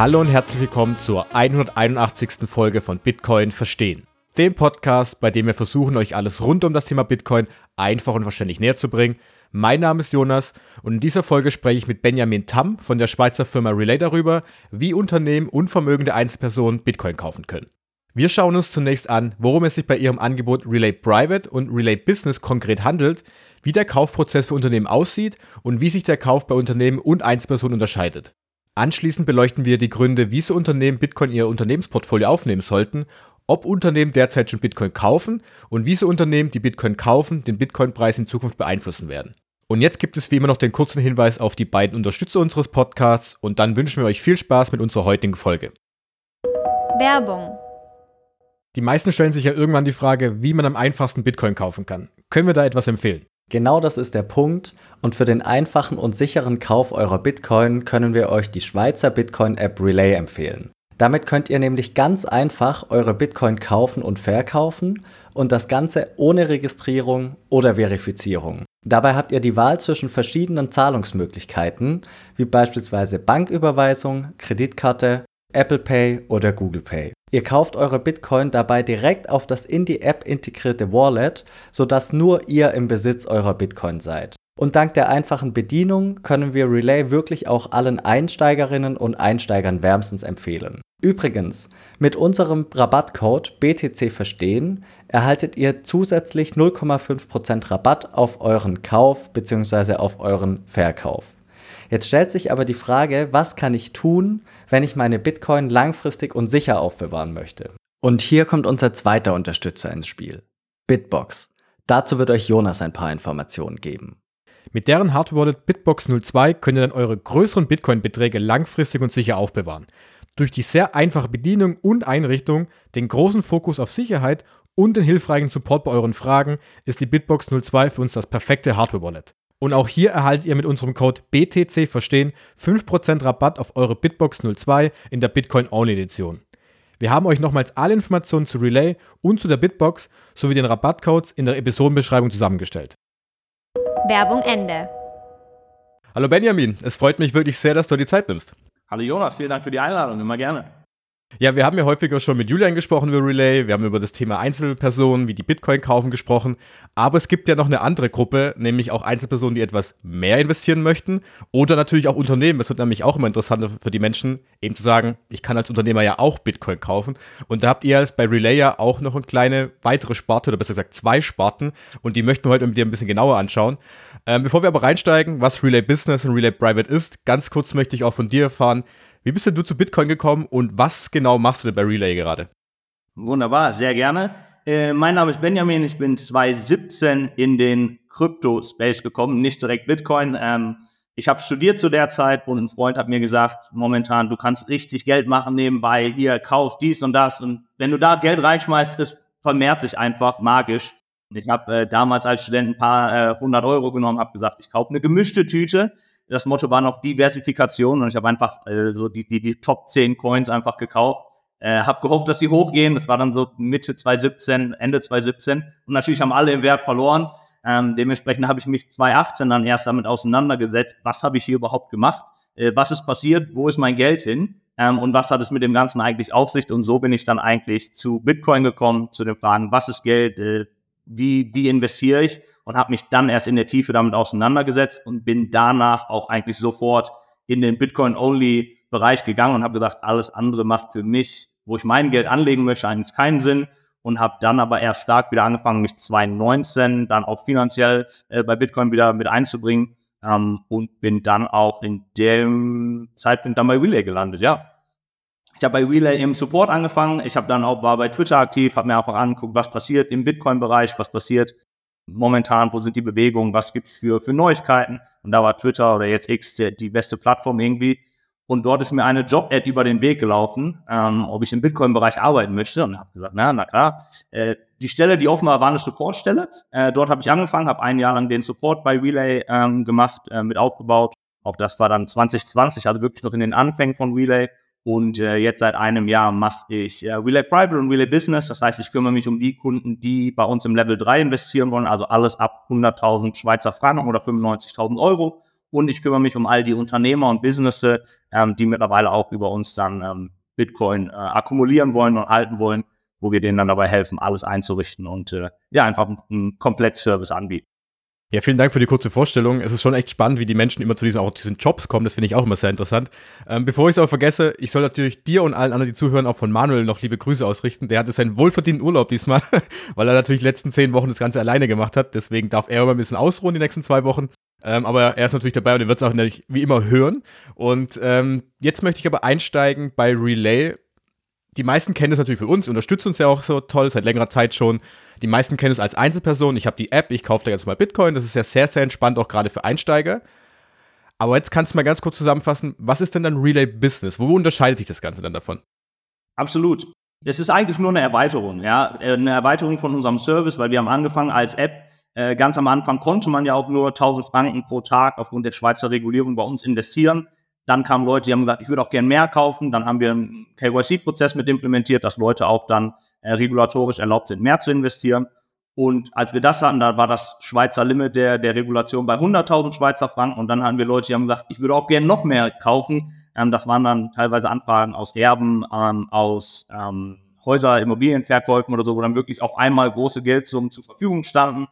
Hallo und herzlich willkommen zur 181. Folge von Bitcoin Verstehen. Dem Podcast, bei dem wir versuchen, euch alles rund um das Thema Bitcoin einfach und verständlich näher zu bringen. Mein Name ist Jonas und in dieser Folge spreche ich mit Benjamin Tam von der Schweizer Firma Relay darüber, wie Unternehmen und vermögende Einzelpersonen Bitcoin kaufen können. Wir schauen uns zunächst an, worum es sich bei ihrem Angebot Relay Private und Relay Business konkret handelt, wie der Kaufprozess für Unternehmen aussieht und wie sich der Kauf bei Unternehmen und Einzelpersonen unterscheidet. Anschließend beleuchten wir die Gründe, wieso Unternehmen Bitcoin in ihr Unternehmensportfolio aufnehmen sollten, ob Unternehmen derzeit schon Bitcoin kaufen und wieso Unternehmen, die Bitcoin kaufen, den Bitcoin-Preis in Zukunft beeinflussen werden. Und jetzt gibt es wie immer noch den kurzen Hinweis auf die beiden Unterstützer unseres Podcasts und dann wünschen wir euch viel Spaß mit unserer heutigen Folge. Werbung. Die meisten stellen sich ja irgendwann die Frage, wie man am einfachsten Bitcoin kaufen kann. Können wir da etwas empfehlen? Genau das ist der Punkt und für den einfachen und sicheren Kauf eurer Bitcoin können wir euch die Schweizer Bitcoin-App Relay empfehlen. Damit könnt ihr nämlich ganz einfach eure Bitcoin kaufen und verkaufen und das Ganze ohne Registrierung oder Verifizierung. Dabei habt ihr die Wahl zwischen verschiedenen Zahlungsmöglichkeiten, wie beispielsweise Banküberweisung, Kreditkarte, Apple Pay oder Google Pay. Ihr kauft eure Bitcoin dabei direkt auf das in die App integrierte Wallet, sodass nur ihr im Besitz eurer Bitcoin seid. Und dank der einfachen Bedienung können wir Relay wirklich auch allen Einsteigerinnen und Einsteigern wärmstens empfehlen. Übrigens, mit unserem Rabattcode BTC Verstehen erhaltet ihr zusätzlich 0,5% Rabatt auf euren Kauf bzw. auf euren Verkauf. Jetzt stellt sich aber die Frage, was kann ich tun, wenn ich meine Bitcoin langfristig und sicher aufbewahren möchte? Und hier kommt unser zweiter Unterstützer ins Spiel. Bitbox. Dazu wird euch Jonas ein paar Informationen geben. Mit deren Hardware-Wallet Bitbox 02 könnt ihr dann eure größeren Bitcoin-Beträge langfristig und sicher aufbewahren. Durch die sehr einfache Bedienung und Einrichtung, den großen Fokus auf Sicherheit und den hilfreichen Support bei euren Fragen ist die Bitbox 02 für uns das perfekte Hardware-Wallet. Und auch hier erhaltet ihr mit unserem Code BTC Verstehen 5% Rabatt auf eure Bitbox 02 in der Bitcoin Only Edition. Wir haben euch nochmals alle Informationen zu Relay und zu der Bitbox sowie den Rabattcodes in der Episodenbeschreibung zusammengestellt. Werbung Ende. Hallo Benjamin, es freut mich wirklich sehr, dass du dir die Zeit nimmst. Hallo Jonas, vielen Dank für die Einladung, immer gerne. Ja, wir haben ja häufiger schon mit Julian gesprochen über Relay, wir haben über das Thema Einzelpersonen, wie die Bitcoin kaufen gesprochen, aber es gibt ja noch eine andere Gruppe, nämlich auch Einzelpersonen, die etwas mehr investieren möchten oder natürlich auch Unternehmen. Es wird nämlich auch immer interessanter für die Menschen, eben zu sagen, ich kann als Unternehmer ja auch Bitcoin kaufen und da habt ihr bei Relay ja auch noch eine kleine weitere Sparte oder besser gesagt zwei Sparten und die möchten wir heute mit dir ein bisschen genauer anschauen. Ähm, bevor wir aber reinsteigen, was Relay Business und Relay Private ist, ganz kurz möchte ich auch von dir erfahren, wie bist denn du zu Bitcoin gekommen und was genau machst du denn bei Relay gerade? Wunderbar, sehr gerne. Äh, mein Name ist Benjamin, ich bin 2017 in den Krypto-Space gekommen, nicht direkt Bitcoin. Ähm, ich habe studiert zu der Zeit und ein Freund hat mir gesagt, momentan, du kannst richtig Geld machen nebenbei, hier, kauf dies und das. Und wenn du da Geld reinschmeißt, es vermehrt sich einfach magisch. Ich habe äh, damals als Student ein paar äh, hundert Euro genommen, habe gesagt, ich kaufe eine gemischte Tüte das Motto war noch Diversifikation und ich habe einfach äh, so die, die, die Top 10 Coins einfach gekauft. Äh, habe gehofft, dass sie hochgehen. Das war dann so Mitte 2017, Ende 2017. Und natürlich haben alle im Wert verloren. Ähm, dementsprechend habe ich mich 2018 dann erst damit auseinandergesetzt, was habe ich hier überhaupt gemacht, äh, was ist passiert, wo ist mein Geld hin ähm, und was hat es mit dem Ganzen eigentlich auf sich. Und so bin ich dann eigentlich zu Bitcoin gekommen, zu den Fragen, was ist Geld, äh, wie, wie investiere ich und habe mich dann erst in der Tiefe damit auseinandergesetzt und bin danach auch eigentlich sofort in den Bitcoin-Only-Bereich gegangen und habe gesagt, alles andere macht für mich, wo ich mein Geld anlegen möchte, eigentlich keinen Sinn und habe dann aber erst stark wieder angefangen, mich 2019 dann auch finanziell äh, bei Bitcoin wieder mit einzubringen ähm, und bin dann auch in dem Zeitpunkt dann bei Relay gelandet, ja. Ich habe bei Relay im Support angefangen. Ich habe dann auch war bei Twitter aktiv, habe mir einfach angeguckt, was passiert im Bitcoin-Bereich, was passiert momentan, wo sind die Bewegungen, was gibt es für, für Neuigkeiten. Und da war Twitter oder jetzt X die, die beste Plattform irgendwie. Und dort ist mir eine Job-Ad über den Weg gelaufen, ähm, ob ich im Bitcoin-Bereich arbeiten möchte. Und habe gesagt, na, na klar. Äh, die Stelle, die offen war, war eine Support-Stelle. Äh, dort habe ich angefangen, habe ein Jahr lang den Support bei Relay ähm, gemacht, äh, mit aufgebaut. Auch das war dann 2020, also wirklich noch in den Anfängen von Relay. Und äh, jetzt seit einem Jahr mache ich äh, Relay Private und Relay Business. Das heißt, ich kümmere mich um die Kunden, die bei uns im Level 3 investieren wollen, also alles ab 100.000 Schweizer Franken oder 95.000 Euro. und ich kümmere mich um all die Unternehmer und Businesses, ähm, die mittlerweile auch über uns dann ähm, Bitcoin äh, akkumulieren wollen und halten wollen, wo wir denen dann dabei helfen, alles einzurichten und äh, ja, einfach einen Komplettservice anbieten. Ja, vielen Dank für die kurze Vorstellung. Es ist schon echt spannend, wie die Menschen immer zu diesen, auch zu diesen Jobs kommen. Das finde ich auch immer sehr interessant. Ähm, bevor ich es aber vergesse, ich soll natürlich dir und allen anderen, die zuhören, auch von Manuel noch liebe Grüße ausrichten. Der hatte seinen wohlverdienten Urlaub diesmal, weil er natürlich die letzten zehn Wochen das Ganze alleine gemacht hat. Deswegen darf er immer ein bisschen ausruhen die nächsten zwei Wochen. Ähm, aber er ist natürlich dabei und er wird es auch natürlich wie immer hören. Und ähm, jetzt möchte ich aber einsteigen bei Relay. Die meisten kennen es natürlich für uns, unterstützen uns ja auch so toll, seit längerer Zeit schon. Die meisten kennen es als Einzelperson. Ich habe die App, ich kaufe da jetzt mal Bitcoin. Das ist ja sehr, sehr entspannt, auch gerade für Einsteiger. Aber jetzt kannst du mal ganz kurz zusammenfassen, was ist denn dann Relay Business? Wo unterscheidet sich das Ganze dann davon? Absolut. Es ist eigentlich nur eine Erweiterung, ja, eine Erweiterung von unserem Service, weil wir haben angefangen als App. Äh, ganz am Anfang konnte man ja auch nur 1000 Franken pro Tag aufgrund der Schweizer Regulierung bei uns investieren. Dann kamen Leute, die haben gesagt, ich würde auch gerne mehr kaufen. Dann haben wir einen KYC-Prozess mit implementiert, dass Leute auch dann äh, regulatorisch erlaubt sind, mehr zu investieren. Und als wir das hatten, da war das Schweizer Limit der, der Regulation bei 100.000 Schweizer Franken. Und dann hatten wir Leute, die haben gesagt, ich würde auch gerne noch mehr kaufen. Ähm, das waren dann teilweise Anfragen aus Erben, ähm, aus ähm, Häuser, Immobilienverkäufen oder so, wo dann wirklich auf einmal große Geldsummen zur Verfügung standen.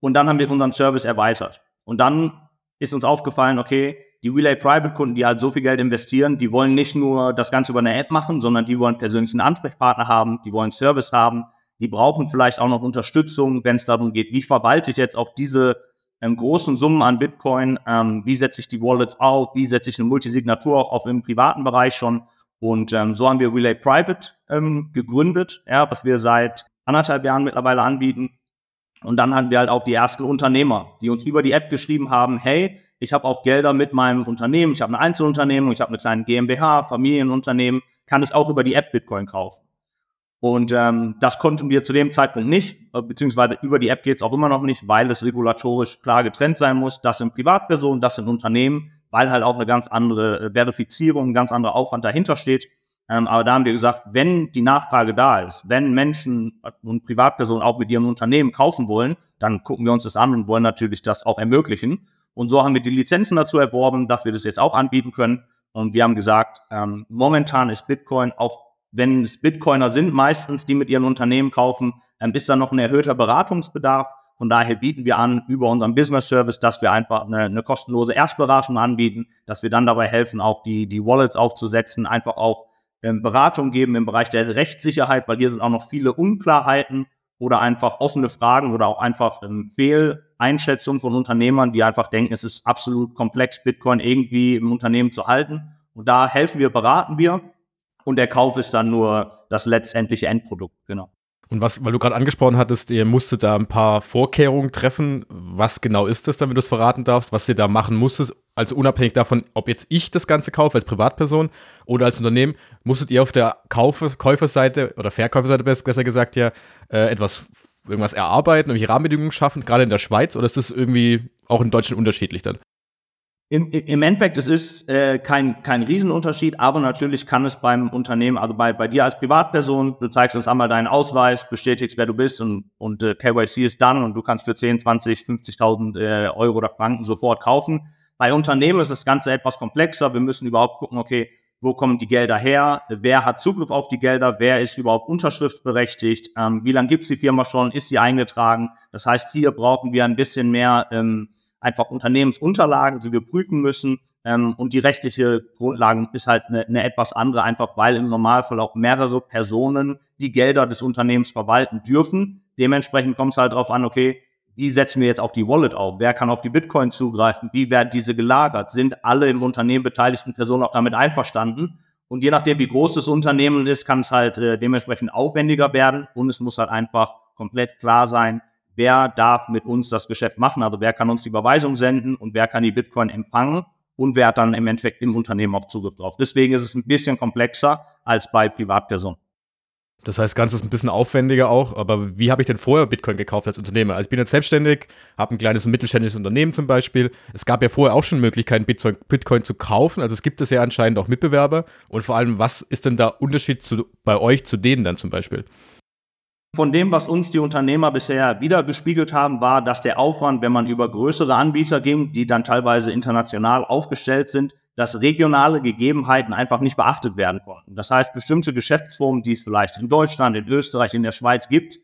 Und dann haben wir unseren Service erweitert. Und dann ist uns aufgefallen, okay, die Relay Private Kunden, die halt so viel Geld investieren, die wollen nicht nur das Ganze über eine App machen, sondern die wollen persönlichen Ansprechpartner haben, die wollen Service haben, die brauchen vielleicht auch noch Unterstützung, wenn es darum geht, wie verwalte ich jetzt auch diese ähm, großen Summen an Bitcoin, ähm, wie setze ich die Wallets auf, wie setze ich eine Multisignatur auch auf im privaten Bereich schon. Und ähm, so haben wir Relay Private ähm, gegründet, ja, was wir seit anderthalb Jahren mittlerweile anbieten. Und dann hatten wir halt auch die ersten Unternehmer, die uns über die App geschrieben haben, hey, ich habe auch Gelder mit meinem Unternehmen, ich habe eine Einzelunternehmung, ich habe eine kleine GmbH, Familienunternehmen, kann ich auch über die App Bitcoin kaufen. Und ähm, das konnten wir zu dem Zeitpunkt nicht, äh, beziehungsweise über die App geht es auch immer noch nicht, weil es regulatorisch klar getrennt sein muss. Das sind Privatpersonen, das sind Unternehmen, weil halt auch eine ganz andere äh, Verifizierung, ein ganz anderer Aufwand dahinter steht. Ähm, aber da haben wir gesagt, wenn die Nachfrage da ist, wenn Menschen und Privatpersonen auch mit ihrem Unternehmen kaufen wollen, dann gucken wir uns das an und wollen natürlich das auch ermöglichen. Und so haben wir die Lizenzen dazu erworben, dass wir das jetzt auch anbieten können. Und wir haben gesagt, ähm, momentan ist Bitcoin, auch wenn es Bitcoiner sind, meistens, die mit ihren Unternehmen kaufen, ähm, ist da noch ein erhöhter Beratungsbedarf. Von daher bieten wir an über unseren Business Service, dass wir einfach eine, eine kostenlose Erstberatung anbieten, dass wir dann dabei helfen, auch die, die Wallets aufzusetzen, einfach auch Beratung geben im Bereich der Rechtssicherheit, weil hier sind auch noch viele Unklarheiten oder einfach offene Fragen oder auch einfach ähm, Fehleinschätzungen von Unternehmern, die einfach denken, es ist absolut komplex, Bitcoin irgendwie im Unternehmen zu halten. Und da helfen wir, beraten wir und der Kauf ist dann nur das letztendliche Endprodukt, genau. Und was, weil du gerade angesprochen hattest, ihr musstet da ein paar Vorkehrungen treffen. Was genau ist das wenn du es verraten darfst, was ihr da machen musstet? Also unabhängig davon, ob jetzt ich das Ganze kaufe als Privatperson oder als Unternehmen, musstet ihr auf der Kaufer Käuferseite oder Verkäuferseite besser gesagt ja äh, etwas irgendwas erarbeiten, irgendwelche Rahmenbedingungen schaffen, gerade in der Schweiz, oder ist das irgendwie auch in Deutschland unterschiedlich dann? Im, Im Endeffekt, es ist äh, kein, kein Riesenunterschied, aber natürlich kann es beim Unternehmen, also bei, bei dir als Privatperson, du zeigst uns einmal deinen Ausweis, bestätigst, wer du bist und, und äh, KYC ist dann und du kannst für 10, 20, 50.000 äh, Euro oder Franken sofort kaufen. Bei Unternehmen ist das Ganze etwas komplexer. Wir müssen überhaupt gucken, okay, wo kommen die Gelder her? Wer hat Zugriff auf die Gelder? Wer ist überhaupt unterschriftsberechtigt? Ähm, wie lange gibt es die Firma schon? Ist sie eingetragen? Das heißt, hier brauchen wir ein bisschen mehr ähm, einfach Unternehmensunterlagen, die wir prüfen müssen. Ähm, und die rechtliche Grundlage ist halt eine, eine etwas andere, einfach weil im Normalfall auch mehrere Personen die Gelder des Unternehmens verwalten dürfen. Dementsprechend kommt es halt darauf an, okay, wie setzen wir jetzt auf die Wallet auf? Wer kann auf die Bitcoin zugreifen? Wie werden diese gelagert? Sind alle im Unternehmen beteiligten Personen auch damit einverstanden? Und je nachdem, wie groß das Unternehmen ist, kann es halt äh, dementsprechend aufwendiger werden und es muss halt einfach komplett klar sein, wer darf mit uns das Geschäft machen, also wer kann uns die Überweisung senden und wer kann die Bitcoin empfangen und wer hat dann im Endeffekt im Unternehmen auch Zugriff drauf. Deswegen ist es ein bisschen komplexer als bei Privatpersonen. Das heißt, ganz ist ein bisschen aufwendiger auch, aber wie habe ich denn vorher Bitcoin gekauft als Unternehmer? Also ich bin jetzt selbstständig, habe ein kleines und mittelständisches Unternehmen zum Beispiel. Es gab ja vorher auch schon Möglichkeiten, Bitcoin, Bitcoin zu kaufen. Also es gibt es ja anscheinend auch Mitbewerber. Und vor allem, was ist denn der Unterschied zu, bei euch zu denen dann zum Beispiel? Von dem, was uns die Unternehmer bisher wiedergespiegelt haben, war, dass der Aufwand, wenn man über größere Anbieter ging, die dann teilweise international aufgestellt sind, dass regionale Gegebenheiten einfach nicht beachtet werden konnten. Das heißt, bestimmte Geschäftsformen, die es vielleicht in Deutschland, in Österreich, in der Schweiz gibt,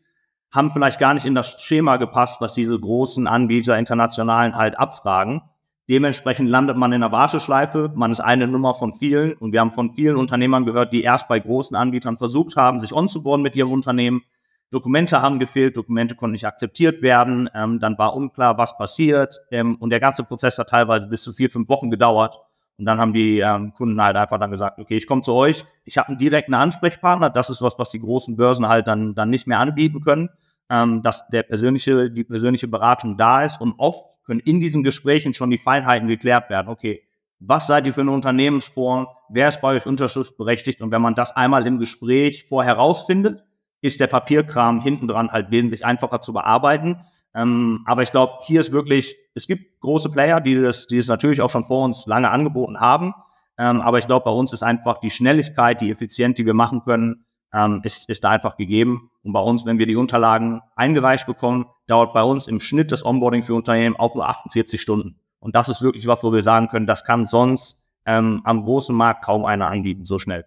haben vielleicht gar nicht in das Schema gepasst, was diese großen Anbieter internationalen halt abfragen. Dementsprechend landet man in der Warteschleife. Man ist eine Nummer von vielen. Und wir haben von vielen Unternehmern gehört, die erst bei großen Anbietern versucht haben, sich onzuboarden mit ihrem Unternehmen. Dokumente haben gefehlt, Dokumente konnten nicht akzeptiert werden. Ähm, dann war unklar, was passiert. Ähm, und der ganze Prozess hat teilweise bis zu vier, fünf Wochen gedauert. Und dann haben die ähm, Kunden halt einfach dann gesagt, okay, ich komme zu euch. Ich habe einen direkten Ansprechpartner. Das ist was, was die großen Börsen halt dann, dann nicht mehr anbieten können. Ähm, dass der persönliche, die persönliche Beratung da ist. Und oft können in diesen Gesprächen schon die Feinheiten geklärt werden. Okay, was seid ihr für eine Unternehmensform? Wer ist bei euch unterschriftsberechtigt? Und wenn man das einmal im Gespräch vorher rausfindet, ist der Papierkram hinten dran halt wesentlich einfacher zu bearbeiten. Ähm, aber ich glaube, hier ist wirklich, es gibt große Player, die das, die es natürlich auch schon vor uns lange angeboten haben. Ähm, aber ich glaube, bei uns ist einfach die Schnelligkeit, die Effizienz, die wir machen können, ähm, ist, ist da einfach gegeben. Und bei uns, wenn wir die Unterlagen eingereicht bekommen, dauert bei uns im Schnitt das Onboarding für Unternehmen auch nur 48 Stunden. Und das ist wirklich was, wo wir sagen können, das kann sonst ähm, am großen Markt kaum einer anbieten, so schnell.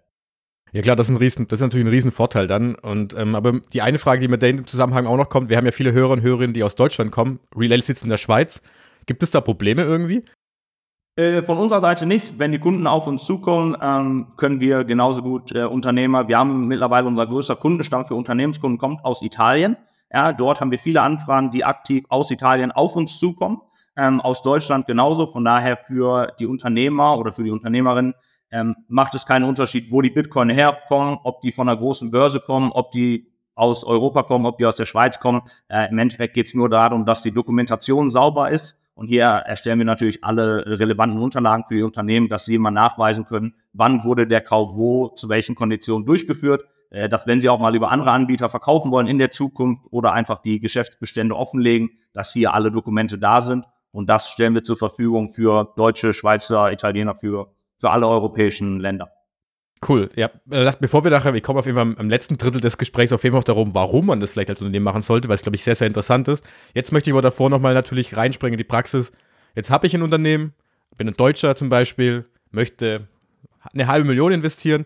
Ja klar, das ist, ein riesen, das ist natürlich ein Riesenvorteil dann. Und, ähm, aber die eine Frage, die mit dem Zusammenhang auch noch kommt, wir haben ja viele Hörer und Hörerinnen, die aus Deutschland kommen. Relay sitzt in der Schweiz. Gibt es da Probleme irgendwie? Äh, von unserer Seite nicht. Wenn die Kunden auf uns zukommen, ähm, können wir genauso gut äh, Unternehmer. Wir haben mittlerweile unser größter Kundenstamm für Unternehmenskunden kommt aus Italien. Ja, dort haben wir viele Anfragen, die aktiv aus Italien auf uns zukommen. Ähm, aus Deutschland genauso. Von daher für die Unternehmer oder für die Unternehmerin ähm, macht es keinen Unterschied, wo die Bitcoin herkommen, ob die von einer großen Börse kommen, ob die aus Europa kommen, ob die aus der Schweiz kommen. Äh, Im Endeffekt geht es nur darum, dass die Dokumentation sauber ist und hier erstellen wir natürlich alle relevanten Unterlagen für die Unternehmen, dass sie immer nachweisen können, wann wurde der Kauf wo, zu welchen Konditionen durchgeführt. Äh, dass wenn sie auch mal über andere Anbieter verkaufen wollen in der Zukunft oder einfach die Geschäftsbestände offenlegen, dass hier alle Dokumente da sind. Und das stellen wir zur Verfügung für Deutsche, Schweizer, Italiener, für, für alle europäischen Länder. Cool. Ja, äh, bevor wir nachher, wir kommen auf jeden Fall am letzten Drittel des Gesprächs auf jeden Fall auch darum, warum man das vielleicht als Unternehmen machen sollte, weil es, glaube ich, sehr, sehr interessant ist. Jetzt möchte ich aber davor nochmal natürlich reinspringen in die Praxis. Jetzt habe ich ein Unternehmen, bin ein Deutscher zum Beispiel, möchte eine halbe Million investieren.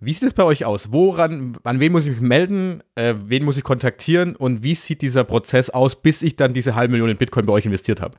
Wie sieht es bei euch aus? Woran, an wen muss ich mich melden? Äh, wen muss ich kontaktieren? Und wie sieht dieser Prozess aus, bis ich dann diese halbe Million in Bitcoin bei euch investiert habe?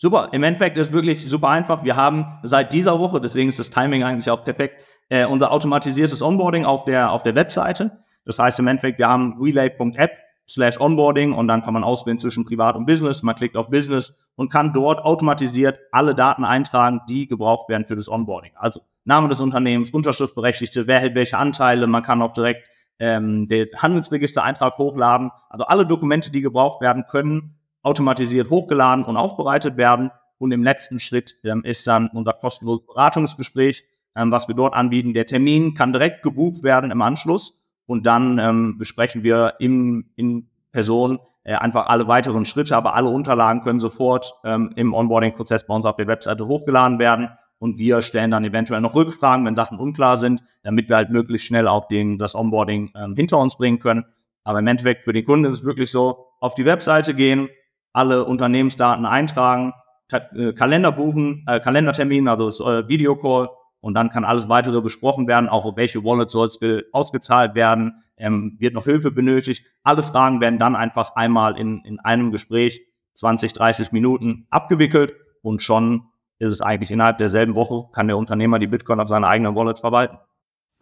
Super, im Endeffekt ist wirklich super einfach. Wir haben seit dieser Woche, deswegen ist das Timing eigentlich auch perfekt, äh, unser automatisiertes Onboarding auf der, auf der Webseite. Das heißt im Endeffekt, wir haben relay.app slash Onboarding und dann kann man auswählen zwischen Privat und Business. Man klickt auf Business und kann dort automatisiert alle Daten eintragen, die gebraucht werden für das Onboarding. Also Name des Unternehmens, Unterschriftberechtigte, wer hält welche Anteile. Man kann auch direkt ähm, den Handelsregistereintrag hochladen. Also alle Dokumente, die gebraucht werden, können automatisiert hochgeladen und aufbereitet werden. Und im letzten Schritt ähm, ist dann unser kostenloses Beratungsgespräch, ähm, was wir dort anbieten. Der Termin kann direkt gebucht werden im Anschluss und dann ähm, besprechen wir im, in Person äh, einfach alle weiteren Schritte, aber alle Unterlagen können sofort ähm, im Onboarding-Prozess bei uns auf der Webseite hochgeladen werden und wir stellen dann eventuell noch Rückfragen, wenn Sachen unklar sind, damit wir halt möglichst schnell auch den, das Onboarding ähm, hinter uns bringen können. Aber im Endeffekt für den Kunden ist es wirklich so, auf die Webseite gehen, alle Unternehmensdaten eintragen, äh, Kalender buchen, äh, Kalendertermin, also das äh, Videocall und dann kann alles weitere besprochen werden, auch auf welche Wallet soll es ausgezahlt werden, ähm, wird noch Hilfe benötigt. Alle Fragen werden dann einfach einmal in, in einem Gespräch 20, 30 Minuten abgewickelt und schon ist es eigentlich innerhalb derselben Woche, kann der Unternehmer die Bitcoin auf seine eigenen Wallets verwalten.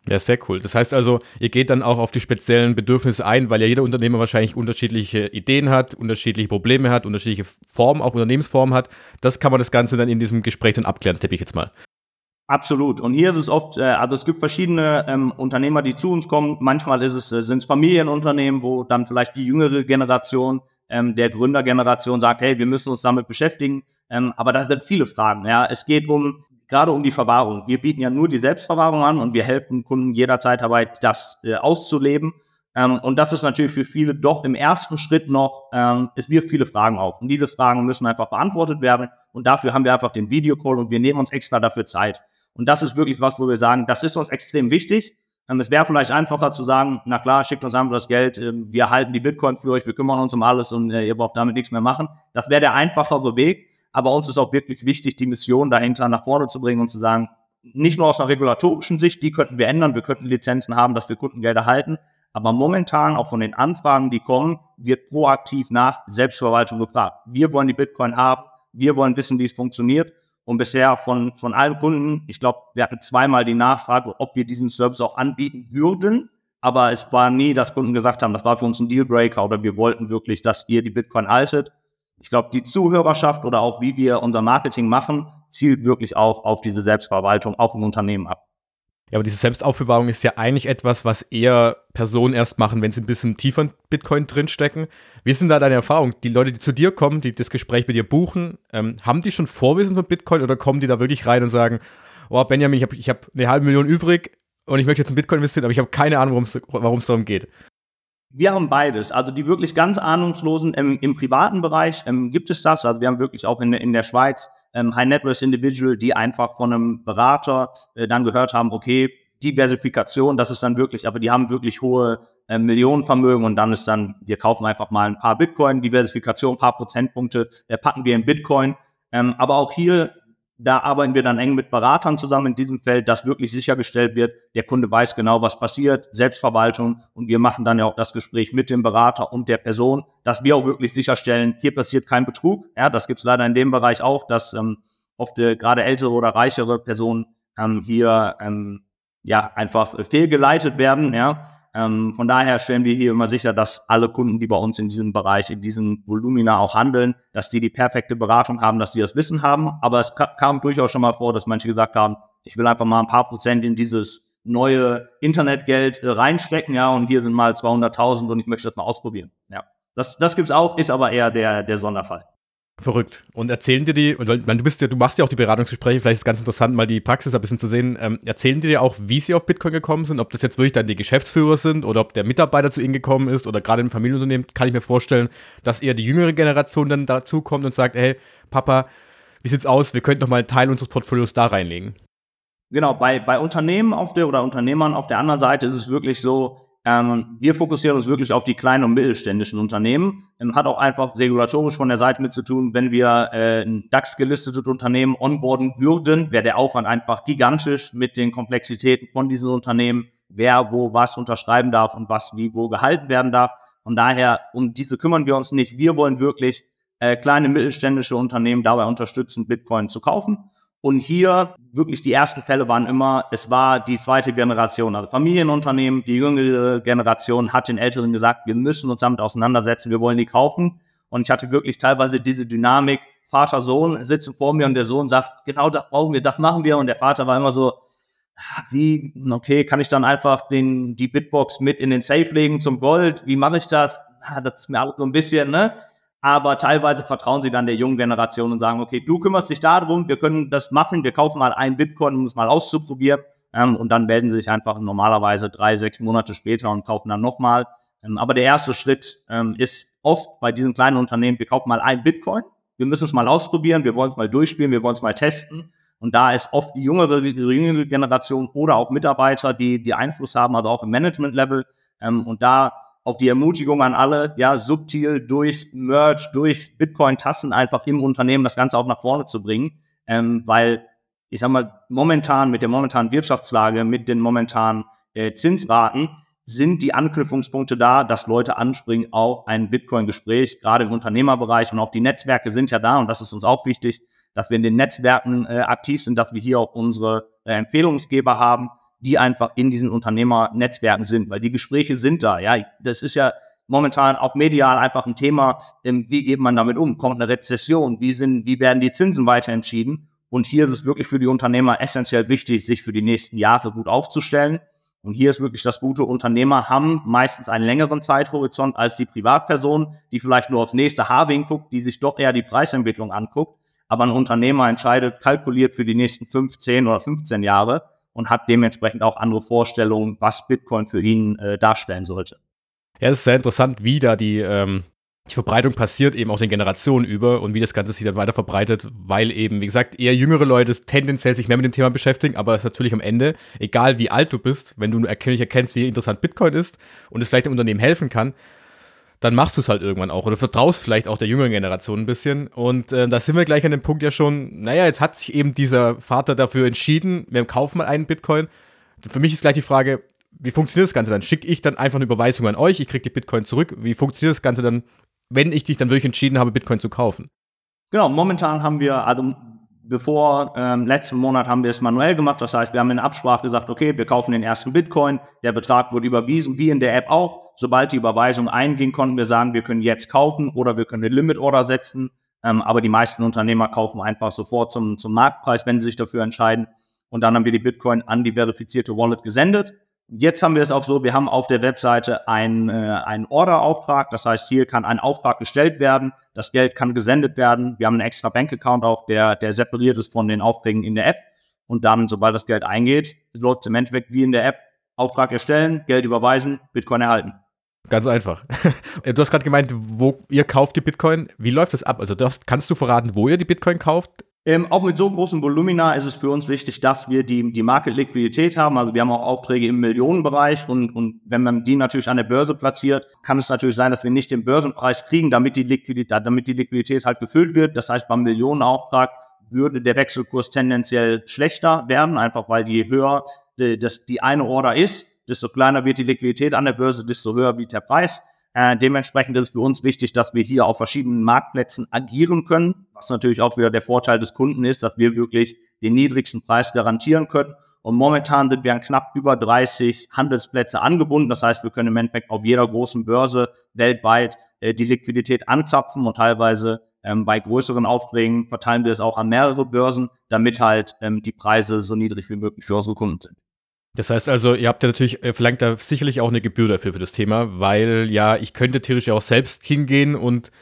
Ja, sehr cool. Das heißt also, ihr geht dann auch auf die speziellen Bedürfnisse ein, weil ja jeder Unternehmer wahrscheinlich unterschiedliche Ideen hat, unterschiedliche Probleme hat, unterschiedliche Formen, auch Unternehmensformen hat. Das kann man das Ganze dann in diesem Gespräch dann abklären, tippe ich jetzt mal. Absolut. Und hier ist es oft, äh, also es gibt verschiedene ähm, Unternehmer, die zu uns kommen. Manchmal ist es, äh, sind es Familienunternehmen, wo dann vielleicht die jüngere Generation ähm, der Gründergeneration sagt, hey, wir müssen uns damit beschäftigen. Ähm, aber da sind viele Fragen. Ja, es geht um gerade um die Verwahrung. Wir bieten ja nur die Selbstverwahrung an und wir helfen Kunden jederzeit dabei, das äh, auszuleben. Ähm, und das ist natürlich für viele doch im ersten Schritt noch, ähm, es wirft viele Fragen auf. Und diese Fragen müssen einfach beantwortet werden. Und dafür haben wir einfach den Videocall und wir nehmen uns extra dafür Zeit. Und das ist wirklich was, wo wir sagen, das ist uns extrem wichtig. Ähm, es wäre vielleicht einfacher zu sagen, na klar, schickt uns einfach das Geld, äh, wir halten die Bitcoin für euch, wir kümmern uns um alles und äh, ihr braucht damit nichts mehr machen. Das wäre der einfachere Weg, aber uns ist auch wirklich wichtig, die Mission dahinter nach vorne zu bringen und zu sagen, nicht nur aus einer regulatorischen Sicht, die könnten wir ändern, wir könnten Lizenzen haben, dass wir Kundengelder halten, aber momentan auch von den Anfragen, die kommen, wird proaktiv nach Selbstverwaltung gefragt. Wir wollen die Bitcoin haben, wir wollen wissen, wie es funktioniert und bisher von, von allen Kunden, ich glaube, wir hatten zweimal die Nachfrage, ob wir diesen Service auch anbieten würden. Aber es war nie, dass Kunden gesagt haben, das war für uns ein Dealbreaker oder wir wollten wirklich, dass ihr die Bitcoin haltet. Ich glaube, die Zuhörerschaft oder auch wie wir unser Marketing machen, zielt wirklich auch auf diese Selbstverwaltung, auch im Unternehmen ab. Ja, aber diese Selbstaufbewahrung ist ja eigentlich etwas, was eher Personen erst machen, wenn sie ein bisschen tiefer in Bitcoin drinstecken. Wie denn da deine Erfahrung? Die Leute, die zu dir kommen, die das Gespräch mit dir buchen, ähm, haben die schon Vorwissen von Bitcoin oder kommen die da wirklich rein und sagen, oh Benjamin, ich habe ich hab eine halbe Million übrig und ich möchte jetzt in Bitcoin investieren, aber ich habe keine Ahnung, warum es darum geht? Wir haben beides. Also die wirklich ganz ahnungslosen im, im privaten Bereich ähm, gibt es das. Also wir haben wirklich auch in, in der Schweiz ähm, High Net Worth Individual, die einfach von einem Berater äh, dann gehört haben, okay, Diversifikation, das ist dann wirklich, aber die haben wirklich hohe äh, Millionenvermögen und dann ist dann, wir kaufen einfach mal ein paar Bitcoin, Diversifikation, ein paar Prozentpunkte, äh, packen wir in Bitcoin. Ähm, aber auch hier da arbeiten wir dann eng mit Beratern zusammen in diesem Feld, dass wirklich sichergestellt wird, der Kunde weiß genau, was passiert, Selbstverwaltung und wir machen dann ja auch das Gespräch mit dem Berater und der Person, dass wir auch wirklich sicherstellen, hier passiert kein Betrug. Ja, das gibt es leider in dem Bereich auch, dass ähm, oft äh, gerade ältere oder reichere Personen ähm, hier ähm, ja einfach fehlgeleitet werden. Ja, ähm, von daher stellen wir hier immer sicher, dass alle Kunden, die bei uns in diesem Bereich, in diesem Volumina auch handeln, dass die die perfekte Beratung haben, dass sie das Wissen haben. Aber es kam durchaus schon mal vor, dass manche gesagt haben, ich will einfach mal ein paar Prozent in dieses neue Internetgeld äh, reinstecken, ja, und hier sind mal 200.000 und ich möchte das mal ausprobieren. Ja, das, das gibt's auch, ist aber eher der, der Sonderfall. Verrückt. Und erzählen dir die, und du bist ja, du machst ja auch die Beratungsgespräche, vielleicht ist es ganz interessant, mal die Praxis ein bisschen zu sehen. Ähm, erzählen die dir auch, wie sie auf Bitcoin gekommen sind, ob das jetzt wirklich dann die Geschäftsführer sind oder ob der Mitarbeiter zu ihnen gekommen ist oder gerade im Familienunternehmen kann ich mir vorstellen, dass eher die jüngere Generation dann dazu kommt und sagt, hey, Papa, wie sieht's aus? Wir könnten doch mal einen Teil unseres Portfolios da reinlegen. Genau, bei, bei Unternehmen auf der oder Unternehmern auf der anderen Seite ist es wirklich so, ähm, wir fokussieren uns wirklich auf die kleinen und mittelständischen Unternehmen. Ähm, hat auch einfach regulatorisch von der Seite mit zu tun, wenn wir äh, ein DAX-gelistetes Unternehmen onboarden würden, wäre der Aufwand einfach gigantisch mit den Komplexitäten von diesen Unternehmen, wer wo was unterschreiben darf und was wie wo gehalten werden darf. Von daher, um diese kümmern wir uns nicht. Wir wollen wirklich äh, kleine mittelständische Unternehmen dabei unterstützen, Bitcoin zu kaufen. Und hier wirklich die ersten Fälle waren immer, es war die zweite Generation, also Familienunternehmen. Die jüngere Generation hat den Älteren gesagt, wir müssen uns damit auseinandersetzen, wir wollen die kaufen. Und ich hatte wirklich teilweise diese Dynamik, Vater, Sohn sitzen vor mir und der Sohn sagt, genau das brauchen wir, das machen wir. Und der Vater war immer so, ah, wie, okay, kann ich dann einfach den, die Bitbox mit in den Safe legen zum Gold? Wie mache ich das? Ah, das ist mir alles so ein bisschen, ne? Aber teilweise vertrauen sie dann der jungen Generation und sagen, okay, du kümmerst dich darum, wir können das machen, wir kaufen mal einen Bitcoin, um es mal auszuprobieren. Ähm, und dann melden sie sich einfach normalerweise drei, sechs Monate später und kaufen dann nochmal. Ähm, aber der erste Schritt ähm, ist oft bei diesen kleinen Unternehmen, wir kaufen mal einen Bitcoin, wir müssen es mal ausprobieren, wir wollen es mal durchspielen, wir wollen es mal testen. Und da ist oft die jüngere, jüngere Generation oder auch Mitarbeiter, die, die Einfluss haben, also auch im Management-Level. Ähm, und da auf die Ermutigung an alle, ja, subtil durch Merch, durch Bitcoin-Tassen einfach im Unternehmen das Ganze auch nach vorne zu bringen. Ähm, weil, ich sag mal, momentan mit der momentanen Wirtschaftslage, mit den momentanen äh, Zinsraten, sind die Anknüpfungspunkte da, dass Leute anspringen auf ein Bitcoin-Gespräch, gerade im Unternehmerbereich und auch die Netzwerke sind ja da und das ist uns auch wichtig, dass wir in den Netzwerken äh, aktiv sind, dass wir hier auch unsere äh, Empfehlungsgeber haben, die einfach in diesen Unternehmernetzwerken sind, weil die Gespräche sind da. Ja, das ist ja momentan auch medial einfach ein Thema. Ähm, wie geht man damit um? Kommt eine Rezession? Wie sind, wie werden die Zinsen weiter entschieden? Und hier ist es wirklich für die Unternehmer essentiell wichtig, sich für die nächsten Jahre gut aufzustellen. Und hier ist wirklich das gute Unternehmer haben meistens einen längeren Zeithorizont als die Privatperson, die vielleicht nur aufs nächste Harving guckt, die sich doch eher die Preisentwicklung anguckt. Aber ein Unternehmer entscheidet, kalkuliert für die nächsten 15 oder 15 Jahre und hat dementsprechend auch andere Vorstellungen, was Bitcoin für ihn äh, darstellen sollte. Ja, es ist sehr interessant, wie da die, ähm, die Verbreitung passiert eben auch den Generationen über und wie das Ganze sich dann weiter verbreitet, weil eben, wie gesagt, eher jüngere Leute tendenziell sich mehr mit dem Thema beschäftigen, aber es ist natürlich am Ende, egal wie alt du bist, wenn du erkennlich erkennst, wie interessant Bitcoin ist und es vielleicht dem Unternehmen helfen kann, dann machst du es halt irgendwann auch oder vertraust vielleicht auch der jüngeren Generation ein bisschen. Und äh, da sind wir gleich an dem Punkt ja schon, naja, jetzt hat sich eben dieser Vater dafür entschieden, wir kaufen mal einen Bitcoin. Für mich ist gleich die Frage, wie funktioniert das Ganze dann? Schicke ich dann einfach eine Überweisung an euch, ich kriege die Bitcoin zurück. Wie funktioniert das Ganze dann wenn ich dich dann wirklich entschieden habe, Bitcoin zu kaufen? Genau, momentan haben wir, also bevor ähm, letzten Monat haben wir es manuell gemacht. Das heißt, wir haben in Absprache gesagt, okay, wir kaufen den ersten Bitcoin, der Betrag wurde überwiesen, wie in der App auch. Sobald die Überweisung einging, konnten wir sagen, wir können jetzt kaufen oder wir können eine Limit-Order setzen. Ähm, aber die meisten Unternehmer kaufen einfach sofort zum, zum Marktpreis, wenn sie sich dafür entscheiden. Und dann haben wir die Bitcoin an die verifizierte Wallet gesendet. Jetzt haben wir es auch so, wir haben auf der Webseite einen, äh, einen Order-Auftrag. Das heißt, hier kann ein Auftrag gestellt werden, das Geld kann gesendet werden. Wir haben einen extra Bankaccount auch, der, der separiert ist von den Aufträgen in der App. Und dann, sobald das Geld eingeht, läuft es im Endeffekt wie in der App. Auftrag erstellen, Geld überweisen, Bitcoin erhalten. Ganz einfach. du hast gerade gemeint, wo ihr kauft die Bitcoin. Wie läuft das ab? Also das, kannst du verraten, wo ihr die Bitcoin kauft? Ähm, auch mit so großen Volumina ist es für uns wichtig, dass wir die, die Market-Liquidität haben. Also wir haben auch Aufträge im Millionenbereich und, und wenn man die natürlich an der Börse platziert, kann es natürlich sein, dass wir nicht den Börsenpreis kriegen, damit die Liquidität, damit die Liquidität halt gefüllt wird. Das heißt, beim Millionenauftrag würde der Wechselkurs tendenziell schlechter werden, einfach weil je höher die, das, die eine Order ist, desto kleiner wird die Liquidität an der Börse, desto höher wird der Preis. Äh, dementsprechend ist es für uns wichtig, dass wir hier auf verschiedenen Marktplätzen agieren können, was natürlich auch wieder der Vorteil des Kunden ist, dass wir wirklich den niedrigsten Preis garantieren können. Und momentan sind wir an knapp über 30 Handelsplätze angebunden. Das heißt, wir können im Endeffekt auf jeder großen Börse weltweit äh, die Liquidität anzapfen und teilweise ähm, bei größeren Aufträgen verteilen wir es auch an mehrere Börsen, damit halt ähm, die Preise so niedrig wie möglich für unsere Kunden sind. Das heißt also, ihr habt ja natürlich, äh, verlangt da sicherlich auch eine Gebühr dafür für das Thema, weil ja, ich könnte theoretisch auch selbst hingehen und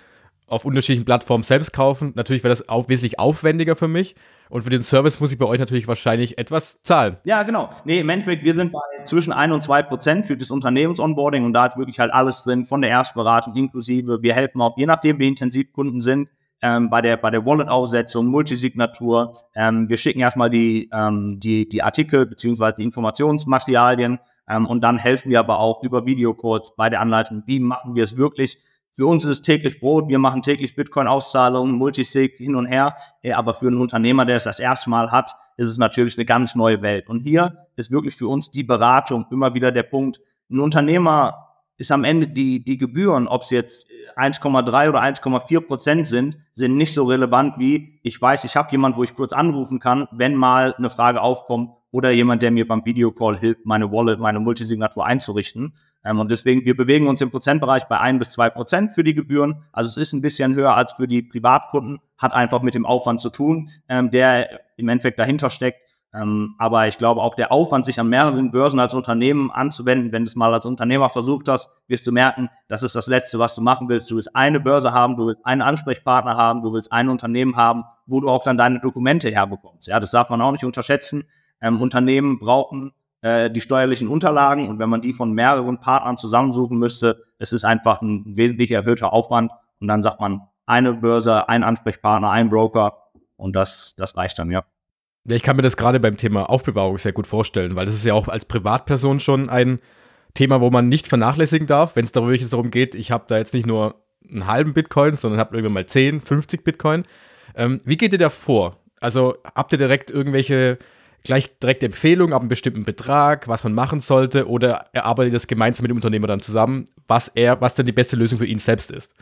auf unterschiedlichen Plattformen selbst kaufen. Natürlich wäre das auch wesentlich aufwendiger für mich. Und für den Service muss ich bei euch natürlich wahrscheinlich etwas zahlen. Ja, genau. Nee, im Endeffekt, wir sind bei zwischen 1 und 2 Prozent für das Unternehmensonboarding und da ist wirklich halt alles drin, von der Erstberatung inklusive. Wir helfen auch, je nachdem, wie intensiv Kunden sind, ähm, bei der, bei der Wallet-Aufsetzung, Multisignatur. Ähm, wir schicken erstmal die, ähm, die, die Artikel beziehungsweise die Informationsmaterialien ähm, und dann helfen wir aber auch über Videocodes bei der Anleitung, wie machen wir es wirklich. Für uns ist es täglich Brot, wir machen täglich Bitcoin-Auszahlungen, Multisig hin und her, aber für einen Unternehmer, der es das erste Mal hat, ist es natürlich eine ganz neue Welt. Und hier ist wirklich für uns die Beratung immer wieder der Punkt. Ein Unternehmer ist am Ende die, die Gebühren, ob es jetzt 1,3 oder 1,4 Prozent sind, sind nicht so relevant wie, ich weiß, ich habe jemand, wo ich kurz anrufen kann, wenn mal eine Frage aufkommt oder jemand, der mir beim Videocall hilft, meine Wallet, meine Multisignatur einzurichten. Ähm, und deswegen, wir bewegen uns im Prozentbereich bei 1 bis 2 Prozent für die Gebühren. Also es ist ein bisschen höher als für die Privatkunden, hat einfach mit dem Aufwand zu tun, ähm, der im Endeffekt dahinter steckt. Ähm, aber ich glaube auch der Aufwand, sich an mehreren Börsen als Unternehmen anzuwenden, wenn du es mal als Unternehmer versucht hast, wirst du merken, das ist das Letzte, was du machen willst. Du willst eine Börse haben, du willst einen Ansprechpartner haben, du willst ein Unternehmen haben, wo du auch dann deine Dokumente herbekommst. Ja, das darf man auch nicht unterschätzen. Ähm, Unternehmen brauchen äh, die steuerlichen Unterlagen und wenn man die von mehreren Partnern zusammensuchen müsste, es ist einfach ein wesentlich erhöhter Aufwand und dann sagt man eine Börse, ein Ansprechpartner, ein Broker und das, das reicht dann, ja. Ja, ich kann mir das gerade beim Thema Aufbewahrung sehr gut vorstellen, weil das ist ja auch als Privatperson schon ein Thema, wo man nicht vernachlässigen darf, wenn es darum geht, ich habe da jetzt nicht nur einen halben Bitcoin, sondern habe irgendwann mal 10, 50 Bitcoin. Ähm, wie geht ihr da vor? Also habt ihr direkt irgendwelche gleich direkt Empfehlungen ab einem bestimmten Betrag, was man machen sollte, oder erarbeitet ihr das gemeinsam mit dem Unternehmer dann zusammen, was er, was dann die beste Lösung für ihn selbst ist?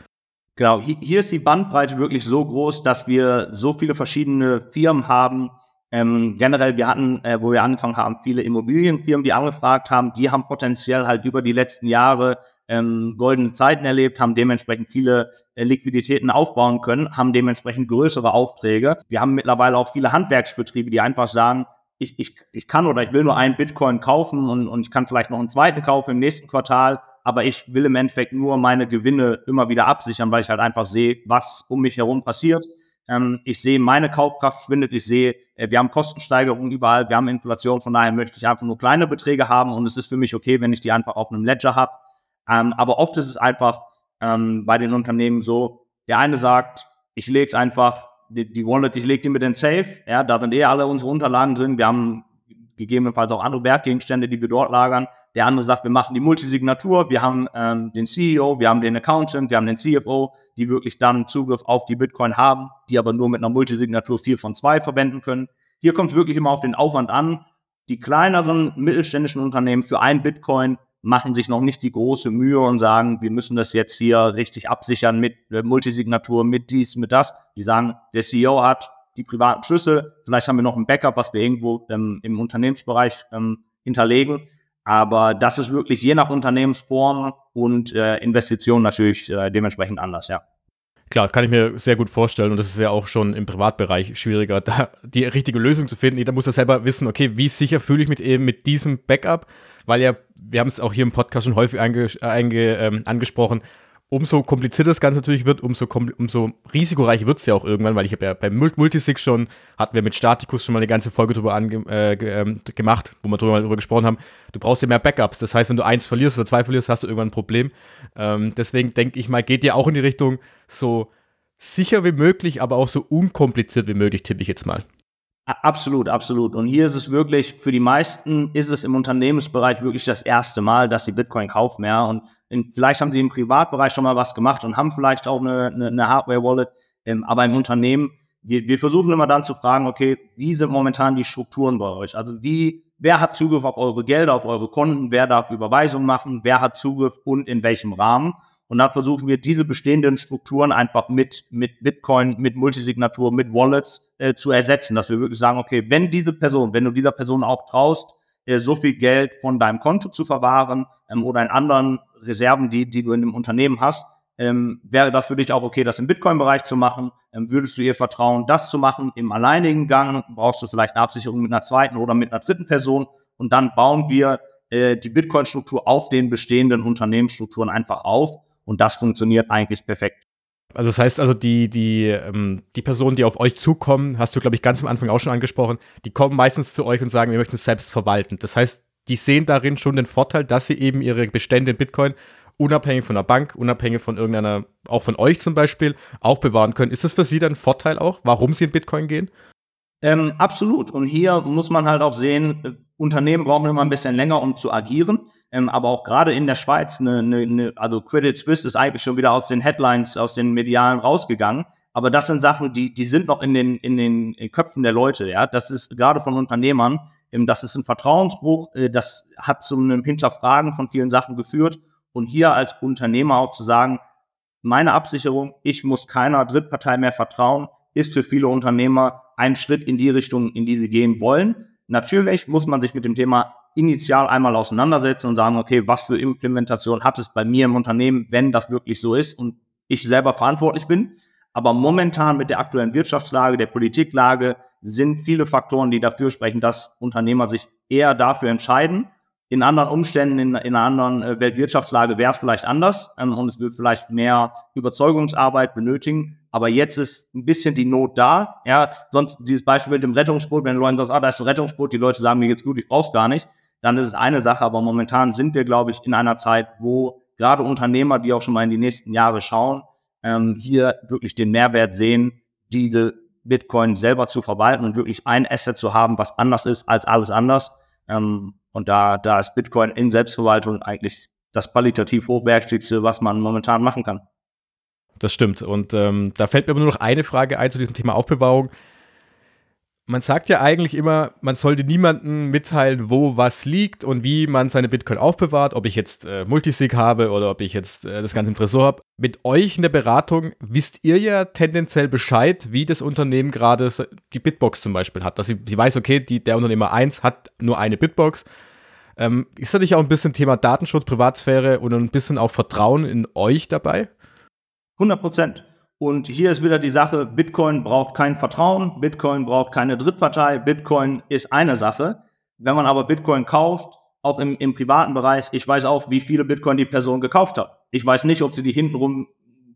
Genau, hier ist die Bandbreite wirklich so groß, dass wir so viele verschiedene Firmen haben, ähm, generell, wir hatten, äh, wo wir angefangen haben, viele Immobilienfirmen, die angefragt haben, die haben potenziell halt über die letzten Jahre ähm, goldene Zeiten erlebt, haben dementsprechend viele äh, Liquiditäten aufbauen können, haben dementsprechend größere Aufträge. Wir haben mittlerweile auch viele Handwerksbetriebe, die einfach sagen, ich, ich, ich kann oder ich will nur einen Bitcoin kaufen und, und ich kann vielleicht noch einen zweiten kaufen im nächsten Quartal, aber ich will im Endeffekt nur meine Gewinne immer wieder absichern, weil ich halt einfach sehe, was um mich herum passiert. Ähm, ich sehe, meine Kaufkraft schwindet. Ich sehe, äh, wir haben Kostensteigerungen überall. Wir haben Inflation. Von daher möchte ich einfach nur kleine Beträge haben und es ist für mich okay, wenn ich die einfach auf einem Ledger habe. Ähm, aber oft ist es einfach ähm, bei den Unternehmen so, der eine sagt, ich lege es einfach, die, die Wallet, ich lege die mit den Safe, ja, da sind eh alle unsere Unterlagen drin, wir haben gegebenenfalls auch andere Wertgegenstände, die wir dort lagern. Der andere sagt, wir machen die Multisignatur, wir haben ähm, den CEO, wir haben den Accountant, wir haben den CFO, die wirklich dann Zugriff auf die Bitcoin haben, die aber nur mit einer Multisignatur 4 von 2 verwenden können. Hier kommt es wirklich immer auf den Aufwand an. Die kleineren mittelständischen Unternehmen für ein Bitcoin machen sich noch nicht die große Mühe und sagen, wir müssen das jetzt hier richtig absichern mit Multisignatur, mit dies, mit das. Die sagen, der CEO hat die privaten Schlüssel, vielleicht haben wir noch ein Backup, was wir irgendwo ähm, im Unternehmensbereich ähm, hinterlegen. Aber das ist wirklich je nach Unternehmensform und äh, Investition natürlich äh, dementsprechend anders, ja. Klar, kann ich mir sehr gut vorstellen und das ist ja auch schon im Privatbereich schwieriger, da die richtige Lösung zu finden. Jeder muss ja selber wissen, okay, wie sicher fühle ich mich eben mit diesem Backup, weil ja, wir haben es auch hier im Podcast schon häufig einge, einge, ähm, angesprochen, umso komplizierter das Ganze natürlich wird, umso, umso risikoreicher wird es ja auch irgendwann, weil ich habe ja beim Multisig schon, hatten wir mit Statikus schon mal eine ganze Folge drüber äh, äh, gemacht, wo wir drüber, drüber, gesprochen haben. Du brauchst ja mehr Backups. Das heißt, wenn du eins verlierst oder zwei verlierst, hast du irgendwann ein Problem. Ähm, deswegen denke ich mal, geht ihr auch in die Richtung so sicher wie möglich, aber auch so unkompliziert wie möglich, tippe ich jetzt mal. Absolut, absolut. Und hier ist es wirklich, für die meisten ist es im Unternehmensbereich wirklich das erste Mal, dass sie Bitcoin kaufen, ja. Und in, vielleicht haben sie im Privatbereich schon mal was gemacht und haben vielleicht auch eine, eine, eine Hardware-Wallet, ähm, aber im Unternehmen, wir, wir versuchen immer dann zu fragen, okay, wie sind momentan die Strukturen bei euch? Also wie, wer hat Zugriff auf eure Gelder, auf eure Konten, wer darf Überweisungen machen, wer hat Zugriff und in welchem Rahmen? Und dann versuchen wir diese bestehenden Strukturen einfach mit, mit Bitcoin, mit Multisignatur, mit Wallets äh, zu ersetzen, dass wir wirklich sagen, okay, wenn diese Person, wenn du dieser Person auch traust, so viel Geld von deinem Konto zu verwahren ähm, oder in anderen Reserven, die, die du in dem Unternehmen hast, ähm, wäre das für dich auch okay, das im Bitcoin-Bereich zu machen? Ähm, würdest du ihr vertrauen, das zu machen im alleinigen Gang? Brauchst du vielleicht eine Absicherung mit einer zweiten oder mit einer dritten Person? Und dann bauen wir äh, die Bitcoin-Struktur auf den bestehenden Unternehmensstrukturen einfach auf und das funktioniert eigentlich perfekt. Also das heißt also, die, die, ähm, die Personen, die auf euch zukommen, hast du, glaube ich, ganz am Anfang auch schon angesprochen, die kommen meistens zu euch und sagen, wir möchten es selbst verwalten. Das heißt, die sehen darin schon den Vorteil, dass sie eben ihre Bestände in Bitcoin unabhängig von der Bank, unabhängig von irgendeiner, auch von euch zum Beispiel, aufbewahren können. Ist das für Sie dann ein Vorteil auch, warum Sie in Bitcoin gehen? Ähm, absolut. Und hier muss man halt auch sehen, äh, Unternehmen brauchen immer ein bisschen länger, um zu agieren. Ähm, aber auch gerade in der Schweiz, eine, eine, eine, also Credit Suisse ist eigentlich schon wieder aus den Headlines, aus den Medialen rausgegangen. Aber das sind Sachen, die, die sind noch in den, in den Köpfen der Leute. Ja, das ist gerade von Unternehmern. Ähm, das ist ein Vertrauensbruch. Äh, das hat zu einem Hinterfragen von vielen Sachen geführt. Und hier als Unternehmer auch zu sagen, meine Absicherung, ich muss keiner Drittpartei mehr vertrauen, ist für viele Unternehmer ein Schritt in die Richtung, in die sie gehen wollen. Natürlich muss man sich mit dem Thema initial einmal auseinandersetzen und sagen, okay, was für Implementation hat es bei mir im Unternehmen, wenn das wirklich so ist und ich selber verantwortlich bin. Aber momentan mit der aktuellen Wirtschaftslage, der Politiklage sind viele Faktoren, die dafür sprechen, dass Unternehmer sich eher dafür entscheiden, in anderen Umständen, in, in einer anderen äh, Weltwirtschaftslage wäre es vielleicht anders ähm, und es wird vielleicht mehr Überzeugungsarbeit benötigen. Aber jetzt ist ein bisschen die Not da. Ja, sonst dieses Beispiel mit dem Rettungsboot, wenn Leute sagen, ah, da ist ein Rettungsboot, die Leute sagen, mir geht's gut, ich brauch's gar nicht, dann ist es eine Sache. Aber momentan sind wir, glaube ich, in einer Zeit, wo gerade Unternehmer, die auch schon mal in die nächsten Jahre schauen, ähm, hier wirklich den Mehrwert sehen, diese Bitcoin selber zu verwalten und wirklich ein Asset zu haben, was anders ist als alles anders. Ähm, und da, da ist Bitcoin in Selbstverwaltung eigentlich das qualitativ hochwertigste, was man momentan machen kann. Das stimmt. Und ähm, da fällt mir aber nur noch eine Frage ein zu diesem Thema Aufbewahrung. Man sagt ja eigentlich immer, man sollte niemandem mitteilen, wo was liegt und wie man seine Bitcoin aufbewahrt, ob ich jetzt äh, Multisig habe oder ob ich jetzt äh, das Ganze im Tresor habe. Mit euch in der Beratung wisst ihr ja tendenziell Bescheid, wie das Unternehmen gerade die Bitbox zum Beispiel hat. Dass sie, sie weiß, okay, die, der Unternehmer 1 hat nur eine Bitbox. Ähm, ist da nicht auch ein bisschen Thema Datenschutz, Privatsphäre und ein bisschen auch Vertrauen in euch dabei? 100 Prozent. Und hier ist wieder die Sache, Bitcoin braucht kein Vertrauen, Bitcoin braucht keine Drittpartei, Bitcoin ist eine Sache. Wenn man aber Bitcoin kauft, auch im, im privaten Bereich, ich weiß auch, wie viele Bitcoin die Person gekauft hat. Ich weiß nicht, ob sie die hintenrum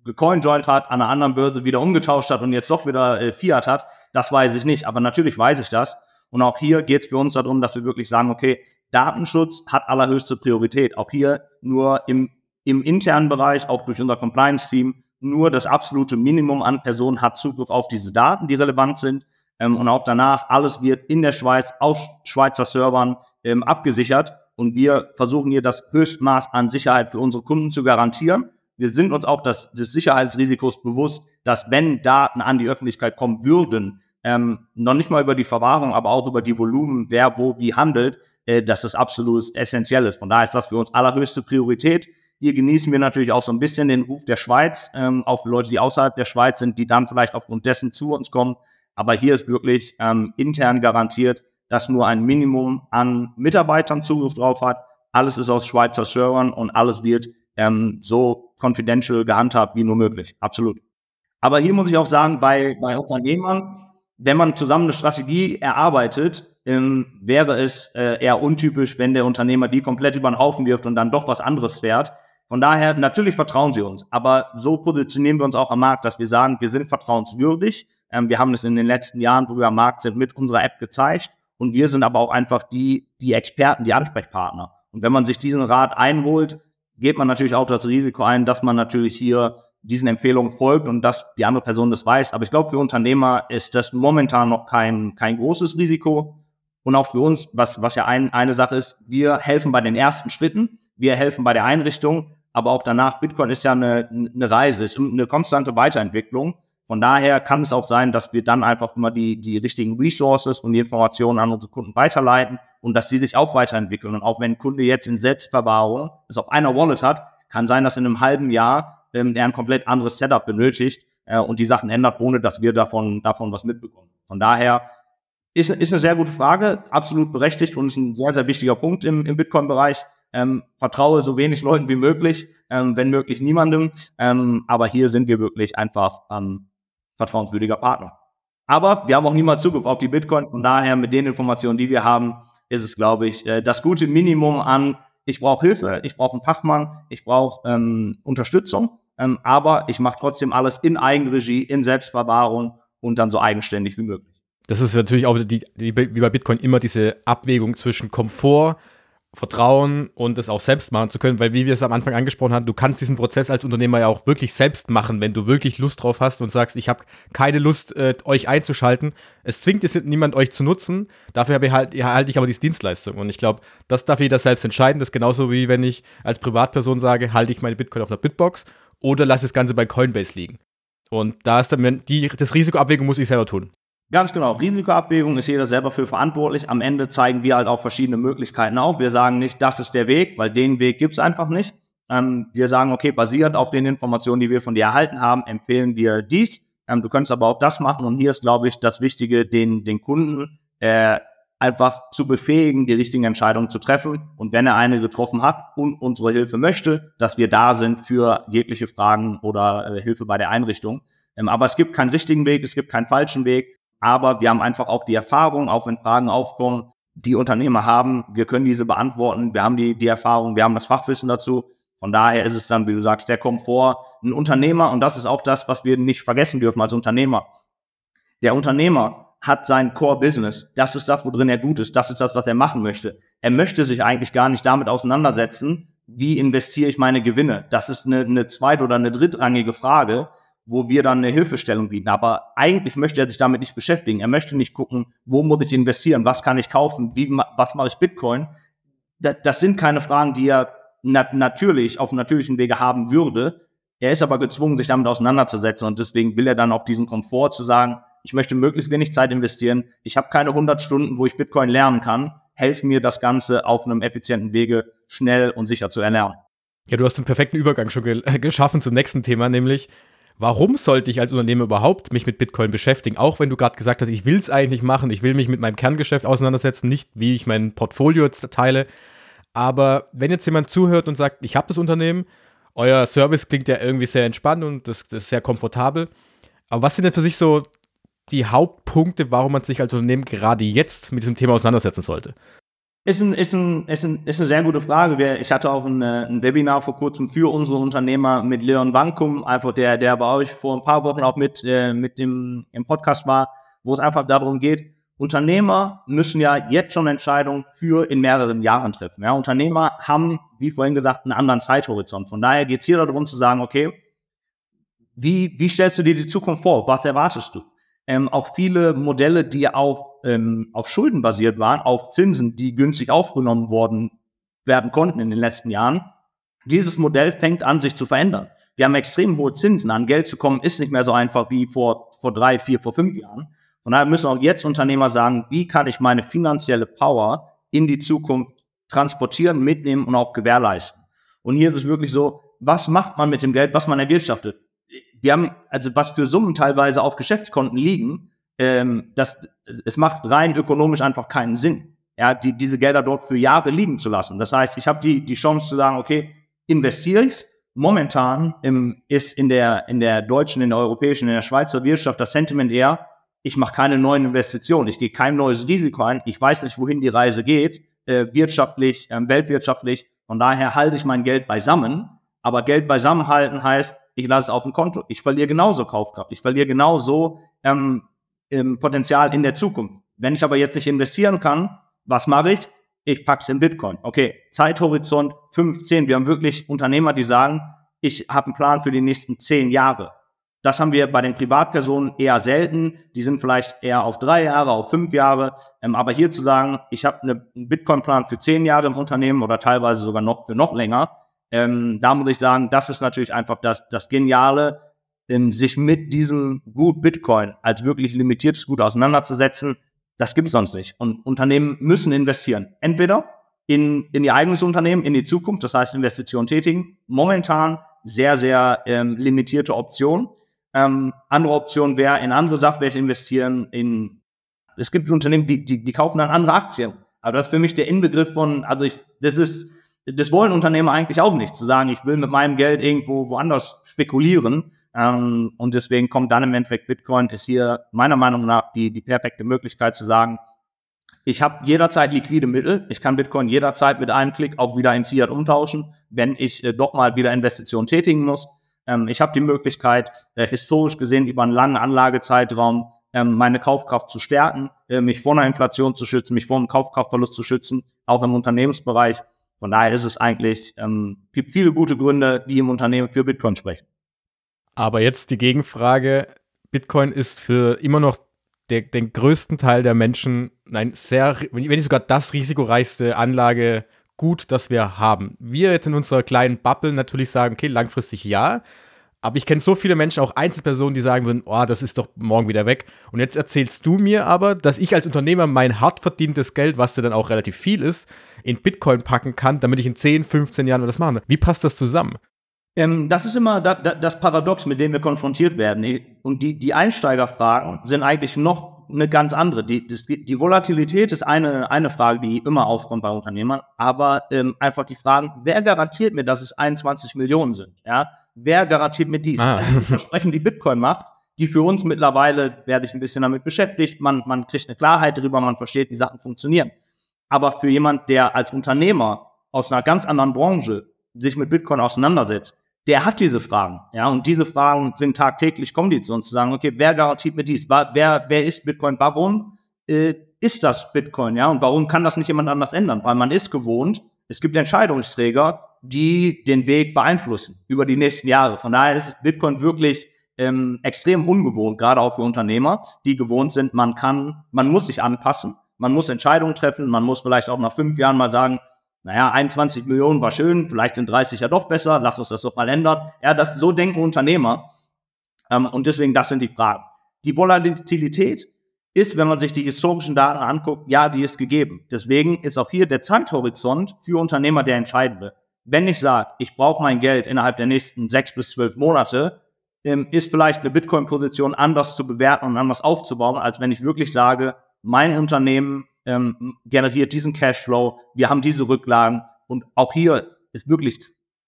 gecoinjoint hat, an einer anderen Börse wieder umgetauscht hat und jetzt doch wieder äh, Fiat hat. Das weiß ich nicht. Aber natürlich weiß ich das. Und auch hier geht es für uns darum, dass wir wirklich sagen, okay, Datenschutz hat allerhöchste Priorität. Auch hier nur im im internen Bereich, auch durch unser Compliance-Team, nur das absolute Minimum an Personen hat Zugriff auf diese Daten, die relevant sind. Ähm, und auch danach, alles wird in der Schweiz auf Schweizer Servern ähm, abgesichert. Und wir versuchen hier das Höchstmaß an Sicherheit für unsere Kunden zu garantieren. Wir sind uns auch des, des Sicherheitsrisikos bewusst, dass wenn Daten an die Öffentlichkeit kommen würden, ähm, noch nicht mal über die Verwahrung, aber auch über die Volumen, wer wo wie handelt, äh, dass das absolut essentiell ist. Von daher ist das für uns allerhöchste Priorität. Hier genießen wir natürlich auch so ein bisschen den Ruf der Schweiz, ähm, auch für Leute, die außerhalb der Schweiz sind, die dann vielleicht aufgrund dessen zu uns kommen. Aber hier ist wirklich ähm, intern garantiert, dass nur ein Minimum an Mitarbeitern Zugriff drauf hat. Alles ist aus Schweizer Servern und alles wird ähm, so confidential gehandhabt wie nur möglich. Absolut. Aber hier muss ich auch sagen, bei, bei Unternehmern, wenn man zusammen eine Strategie erarbeitet, ähm, wäre es äh, eher untypisch, wenn der Unternehmer die komplett über den Haufen wirft und dann doch was anderes fährt. Von daher, natürlich vertrauen sie uns, aber so positionieren wir uns auch am Markt, dass wir sagen, wir sind vertrauenswürdig. Ähm, wir haben es in den letzten Jahren, wo wir am Markt sind, mit unserer App gezeigt und wir sind aber auch einfach die, die Experten, die Ansprechpartner. Und wenn man sich diesen Rat einholt, geht man natürlich auch das Risiko ein, dass man natürlich hier diesen Empfehlungen folgt und dass die andere Person das weiß. Aber ich glaube, für Unternehmer ist das momentan noch kein, kein großes Risiko. Und auch für uns, was, was ja ein, eine Sache ist, wir helfen bei den ersten Schritten, wir helfen bei der Einrichtung, aber auch danach, Bitcoin ist ja eine, eine Reise, ist eine konstante Weiterentwicklung. Von daher kann es auch sein, dass wir dann einfach immer die, die richtigen Resources und die Informationen an unsere Kunden weiterleiten und dass sie sich auch weiterentwickeln. Und auch wenn ein Kunde jetzt in Selbstverwahrung es auf einer Wallet hat, kann sein, dass in einem halben Jahr ähm, er ein komplett anderes Setup benötigt äh, und die Sachen ändert, ohne dass wir davon, davon was mitbekommen. Von daher ist, ist eine sehr gute Frage, absolut berechtigt und ist ein sehr, sehr wichtiger Punkt im, im Bitcoin-Bereich. Ähm, vertraue so wenig Leuten wie möglich, ähm, wenn möglich niemandem. Ähm, aber hier sind wir wirklich einfach ähm, vertrauenswürdiger Partner. Aber wir haben auch niemals Zugriff auf die Bitcoin. Von daher, mit den Informationen, die wir haben, ist es, glaube ich, äh, das gute Minimum an, ich brauche Hilfe, ich brauche einen Fachmann, ich brauche ähm, Unterstützung, ähm, aber ich mache trotzdem alles in Eigenregie, in Selbstverwahrung und dann so eigenständig wie möglich. Das ist natürlich auch die, wie bei Bitcoin immer diese Abwägung zwischen Komfort, Vertrauen und das auch selbst machen zu können, weil wie wir es am Anfang angesprochen haben, du kannst diesen Prozess als Unternehmer ja auch wirklich selbst machen, wenn du wirklich Lust drauf hast und sagst, ich habe keine Lust, äh, euch einzuschalten. Es zwingt es niemand, euch zu nutzen. Dafür halt, erhalte ich aber diese Dienstleistung. Und ich glaube, das darf jeder selbst entscheiden. Das ist genauso wie wenn ich als Privatperson sage, halte ich meine Bitcoin auf einer Bitbox oder lasse das Ganze bei Coinbase liegen. Und da ist dann die, das Risikoabwägung muss ich selber tun. Ganz genau. Risikoabwägung ist jeder selber für verantwortlich. Am Ende zeigen wir halt auch verschiedene Möglichkeiten auf. Wir sagen nicht, das ist der Weg, weil den Weg gibt's einfach nicht. Ähm, wir sagen, okay, basierend auf den Informationen, die wir von dir erhalten haben, empfehlen wir dies. Ähm, du könntest aber auch das machen. Und hier ist, glaube ich, das Wichtige, den, den Kunden äh, einfach zu befähigen, die richtigen Entscheidungen zu treffen. Und wenn er eine getroffen hat und unsere Hilfe möchte, dass wir da sind für jegliche Fragen oder äh, Hilfe bei der Einrichtung. Ähm, aber es gibt keinen richtigen Weg, es gibt keinen falschen Weg. Aber wir haben einfach auch die Erfahrung, auch wenn Fragen aufkommen, die Unternehmer haben. Wir können diese beantworten. Wir haben die, die Erfahrung, wir haben das Fachwissen dazu. Von daher ist es dann, wie du sagst, der Komfort. Ein Unternehmer, und das ist auch das, was wir nicht vergessen dürfen als Unternehmer. Der Unternehmer hat sein Core-Business. Das ist das, worin er gut ist. Das ist das, was er machen möchte. Er möchte sich eigentlich gar nicht damit auseinandersetzen, wie investiere ich meine Gewinne. Das ist eine, eine zweit- oder eine drittrangige Frage wo wir dann eine Hilfestellung bieten. Aber eigentlich möchte er sich damit nicht beschäftigen. Er möchte nicht gucken, wo muss ich investieren, was kann ich kaufen, wie, was mache ich Bitcoin. Das, das sind keine Fragen, die er nat natürlich auf natürlichen Wege haben würde. Er ist aber gezwungen, sich damit auseinanderzusetzen und deswegen will er dann auch diesen Komfort zu sagen, ich möchte möglichst wenig Zeit investieren. Ich habe keine 100 Stunden, wo ich Bitcoin lernen kann. Helf mir, das Ganze auf einem effizienten Wege schnell und sicher zu erlernen. Ja, du hast den perfekten Übergang schon ge geschaffen zum nächsten Thema, nämlich warum sollte ich als Unternehmer überhaupt mich mit Bitcoin beschäftigen? Auch wenn du gerade gesagt hast, ich will es eigentlich machen, ich will mich mit meinem Kerngeschäft auseinandersetzen, nicht wie ich mein Portfolio jetzt teile. Aber wenn jetzt jemand zuhört und sagt, ich habe das Unternehmen, euer Service klingt ja irgendwie sehr entspannt und das, das ist sehr komfortabel. Aber was sind denn für sich so die Hauptpunkte, warum man sich als Unternehmen gerade jetzt mit diesem Thema auseinandersetzen sollte? Ist, ein, ist, ein, ist, ein, ist eine sehr gute Frage. Ich hatte auch ein, äh, ein Webinar vor kurzem für unsere Unternehmer mit Leon Wankum, einfach der, der bei euch vor ein paar Wochen auch mit, äh, mit dem, im Podcast war, wo es einfach darum geht, Unternehmer müssen ja jetzt schon Entscheidungen für in mehreren Jahren treffen. Ja, Unternehmer haben, wie vorhin gesagt, einen anderen Zeithorizont. Von daher geht es hier darum zu sagen, okay, wie, wie stellst du dir die Zukunft vor? Was erwartest du? Ähm, auch viele Modelle, die auf, ähm, auf Schulden basiert waren, auf Zinsen, die günstig aufgenommen worden werden konnten in den letzten Jahren, dieses Modell fängt an, sich zu verändern. Wir haben extrem hohe Zinsen. An Geld zu kommen ist nicht mehr so einfach wie vor, vor drei, vier, vor fünf Jahren. Und daher müssen auch jetzt Unternehmer sagen, wie kann ich meine finanzielle Power in die Zukunft transportieren, mitnehmen und auch gewährleisten. Und hier ist es wirklich so, was macht man mit dem Geld, was man erwirtschaftet? Wir haben, also was für Summen teilweise auf Geschäftskonten liegen, ähm, das, es macht rein ökonomisch einfach keinen Sinn, ja, die, diese Gelder dort für Jahre liegen zu lassen. Das heißt, ich habe die, die Chance zu sagen, okay, investiere ich. Momentan im, ist in der, in der deutschen, in der europäischen, in der Schweizer Wirtschaft das Sentiment eher, ich mache keine neuen Investitionen, ich gehe kein neues Risiko ein, ich weiß nicht, wohin die Reise geht, äh, wirtschaftlich, äh, weltwirtschaftlich. Von daher halte ich mein Geld beisammen. Aber Geld beisammen halten heißt, ich lasse es auf dem Konto. Ich verliere genauso Kaufkraft. Ich verliere genauso ähm, ähm, Potenzial in der Zukunft. Wenn ich aber jetzt nicht investieren kann, was mache ich? Ich packe es in Bitcoin. Okay, Zeithorizont 15. Wir haben wirklich Unternehmer, die sagen, ich habe einen Plan für die nächsten zehn Jahre. Das haben wir bei den Privatpersonen eher selten. Die sind vielleicht eher auf drei Jahre, auf fünf Jahre. Ähm, aber hier zu sagen, ich habe eine, einen Bitcoin-Plan für zehn Jahre im Unternehmen oder teilweise sogar noch für noch länger, ähm, da muss ich sagen, das ist natürlich einfach das, das Geniale, ähm, sich mit diesem Gut Bitcoin als wirklich limitiertes Gut auseinanderzusetzen. Das gibt es sonst nicht. Und Unternehmen müssen investieren. Entweder in, in ihr eigenes Unternehmen, in die Zukunft, das heißt Investitionen tätigen. Momentan sehr, sehr ähm, limitierte Option. Ähm, andere Option wäre in andere Sachwerte investieren. In, es gibt Unternehmen, die, die, die kaufen dann andere Aktien. Aber das ist für mich der Inbegriff von, also ich, das ist, das wollen Unternehmer eigentlich auch nicht, zu sagen, ich will mit meinem Geld irgendwo woanders spekulieren. Ähm, und deswegen kommt dann im Endeffekt Bitcoin, ist hier meiner Meinung nach die, die perfekte Möglichkeit zu sagen, ich habe jederzeit liquide Mittel. Ich kann Bitcoin jederzeit mit einem Klick auch wieder in Fiat umtauschen, wenn ich äh, doch mal wieder Investitionen tätigen muss. Ähm, ich habe die Möglichkeit, äh, historisch gesehen über einen langen Anlagezeitraum ähm, meine Kaufkraft zu stärken, äh, mich vor einer Inflation zu schützen, mich vor einem Kaufkraftverlust zu schützen, auch im Unternehmensbereich. Von daher ist es eigentlich, ähm, gibt viele gute Gründe, die im Unternehmen für Bitcoin sprechen. Aber jetzt die Gegenfrage: Bitcoin ist für immer noch der, den größten Teil der Menschen ein sehr, wenn nicht sogar das risikoreichste Anlage gut, das wir haben. Wir jetzt in unserer kleinen Bubble natürlich sagen, okay, langfristig ja. Aber ich kenne so viele Menschen, auch Einzelpersonen, die sagen würden, oh, das ist doch morgen wieder weg. Und jetzt erzählst du mir aber, dass ich als Unternehmer mein hart verdientes Geld, was ja dann auch relativ viel ist, in Bitcoin packen kann, damit ich in 10, 15 Jahren das mache. Wie passt das zusammen? Ähm, das ist immer da, da, das Paradox, mit dem wir konfrontiert werden. Und die, die Einsteigerfragen sind eigentlich noch eine ganz andere. Die, das, die Volatilität ist eine, eine Frage, die immer aufkommt bei Unternehmern, aber ähm, einfach die Fragen, wer garantiert mir, dass es 21 Millionen sind? Ja? Wer garantiert mir dies? Ah. Die Versprechen, die Bitcoin macht, die für uns mittlerweile, werde ich ein bisschen damit beschäftigt, man, man kriegt eine Klarheit darüber, man versteht, wie Sachen funktionieren. Aber für jemand, der als Unternehmer aus einer ganz anderen Branche sich mit Bitcoin auseinandersetzt, der hat diese Fragen. Ja, und diese Fragen sind tagtäglich, kommen die zu uns zu sagen, okay, wer garantiert mir dies? Wer, wer ist Bitcoin? Warum äh, ist das Bitcoin? Ja, und warum kann das nicht jemand anders ändern? Weil man ist gewohnt, es gibt Entscheidungsträger, die den Weg beeinflussen über die nächsten Jahre. Von daher ist Bitcoin wirklich ähm, extrem ungewohnt, gerade auch für Unternehmer, die gewohnt sind, man kann, man muss sich anpassen, man muss Entscheidungen treffen, man muss vielleicht auch nach fünf Jahren mal sagen, naja, 21 Millionen war schön, vielleicht sind 30 ja doch besser, lass uns das doch mal ändern. Ja, das, so denken Unternehmer. Ähm, und deswegen, das sind die Fragen. Die Volatilität ist, wenn man sich die historischen Daten anguckt, ja, die ist gegeben. Deswegen ist auch hier der Zeithorizont für Unternehmer der entscheidende. Wenn ich sage, ich brauche mein Geld innerhalb der nächsten sechs bis zwölf Monate, ähm, ist vielleicht eine Bitcoin-Position anders zu bewerten und anders aufzubauen, als wenn ich wirklich sage, mein Unternehmen ähm, generiert diesen Cashflow, wir haben diese Rücklagen und auch hier ist wirklich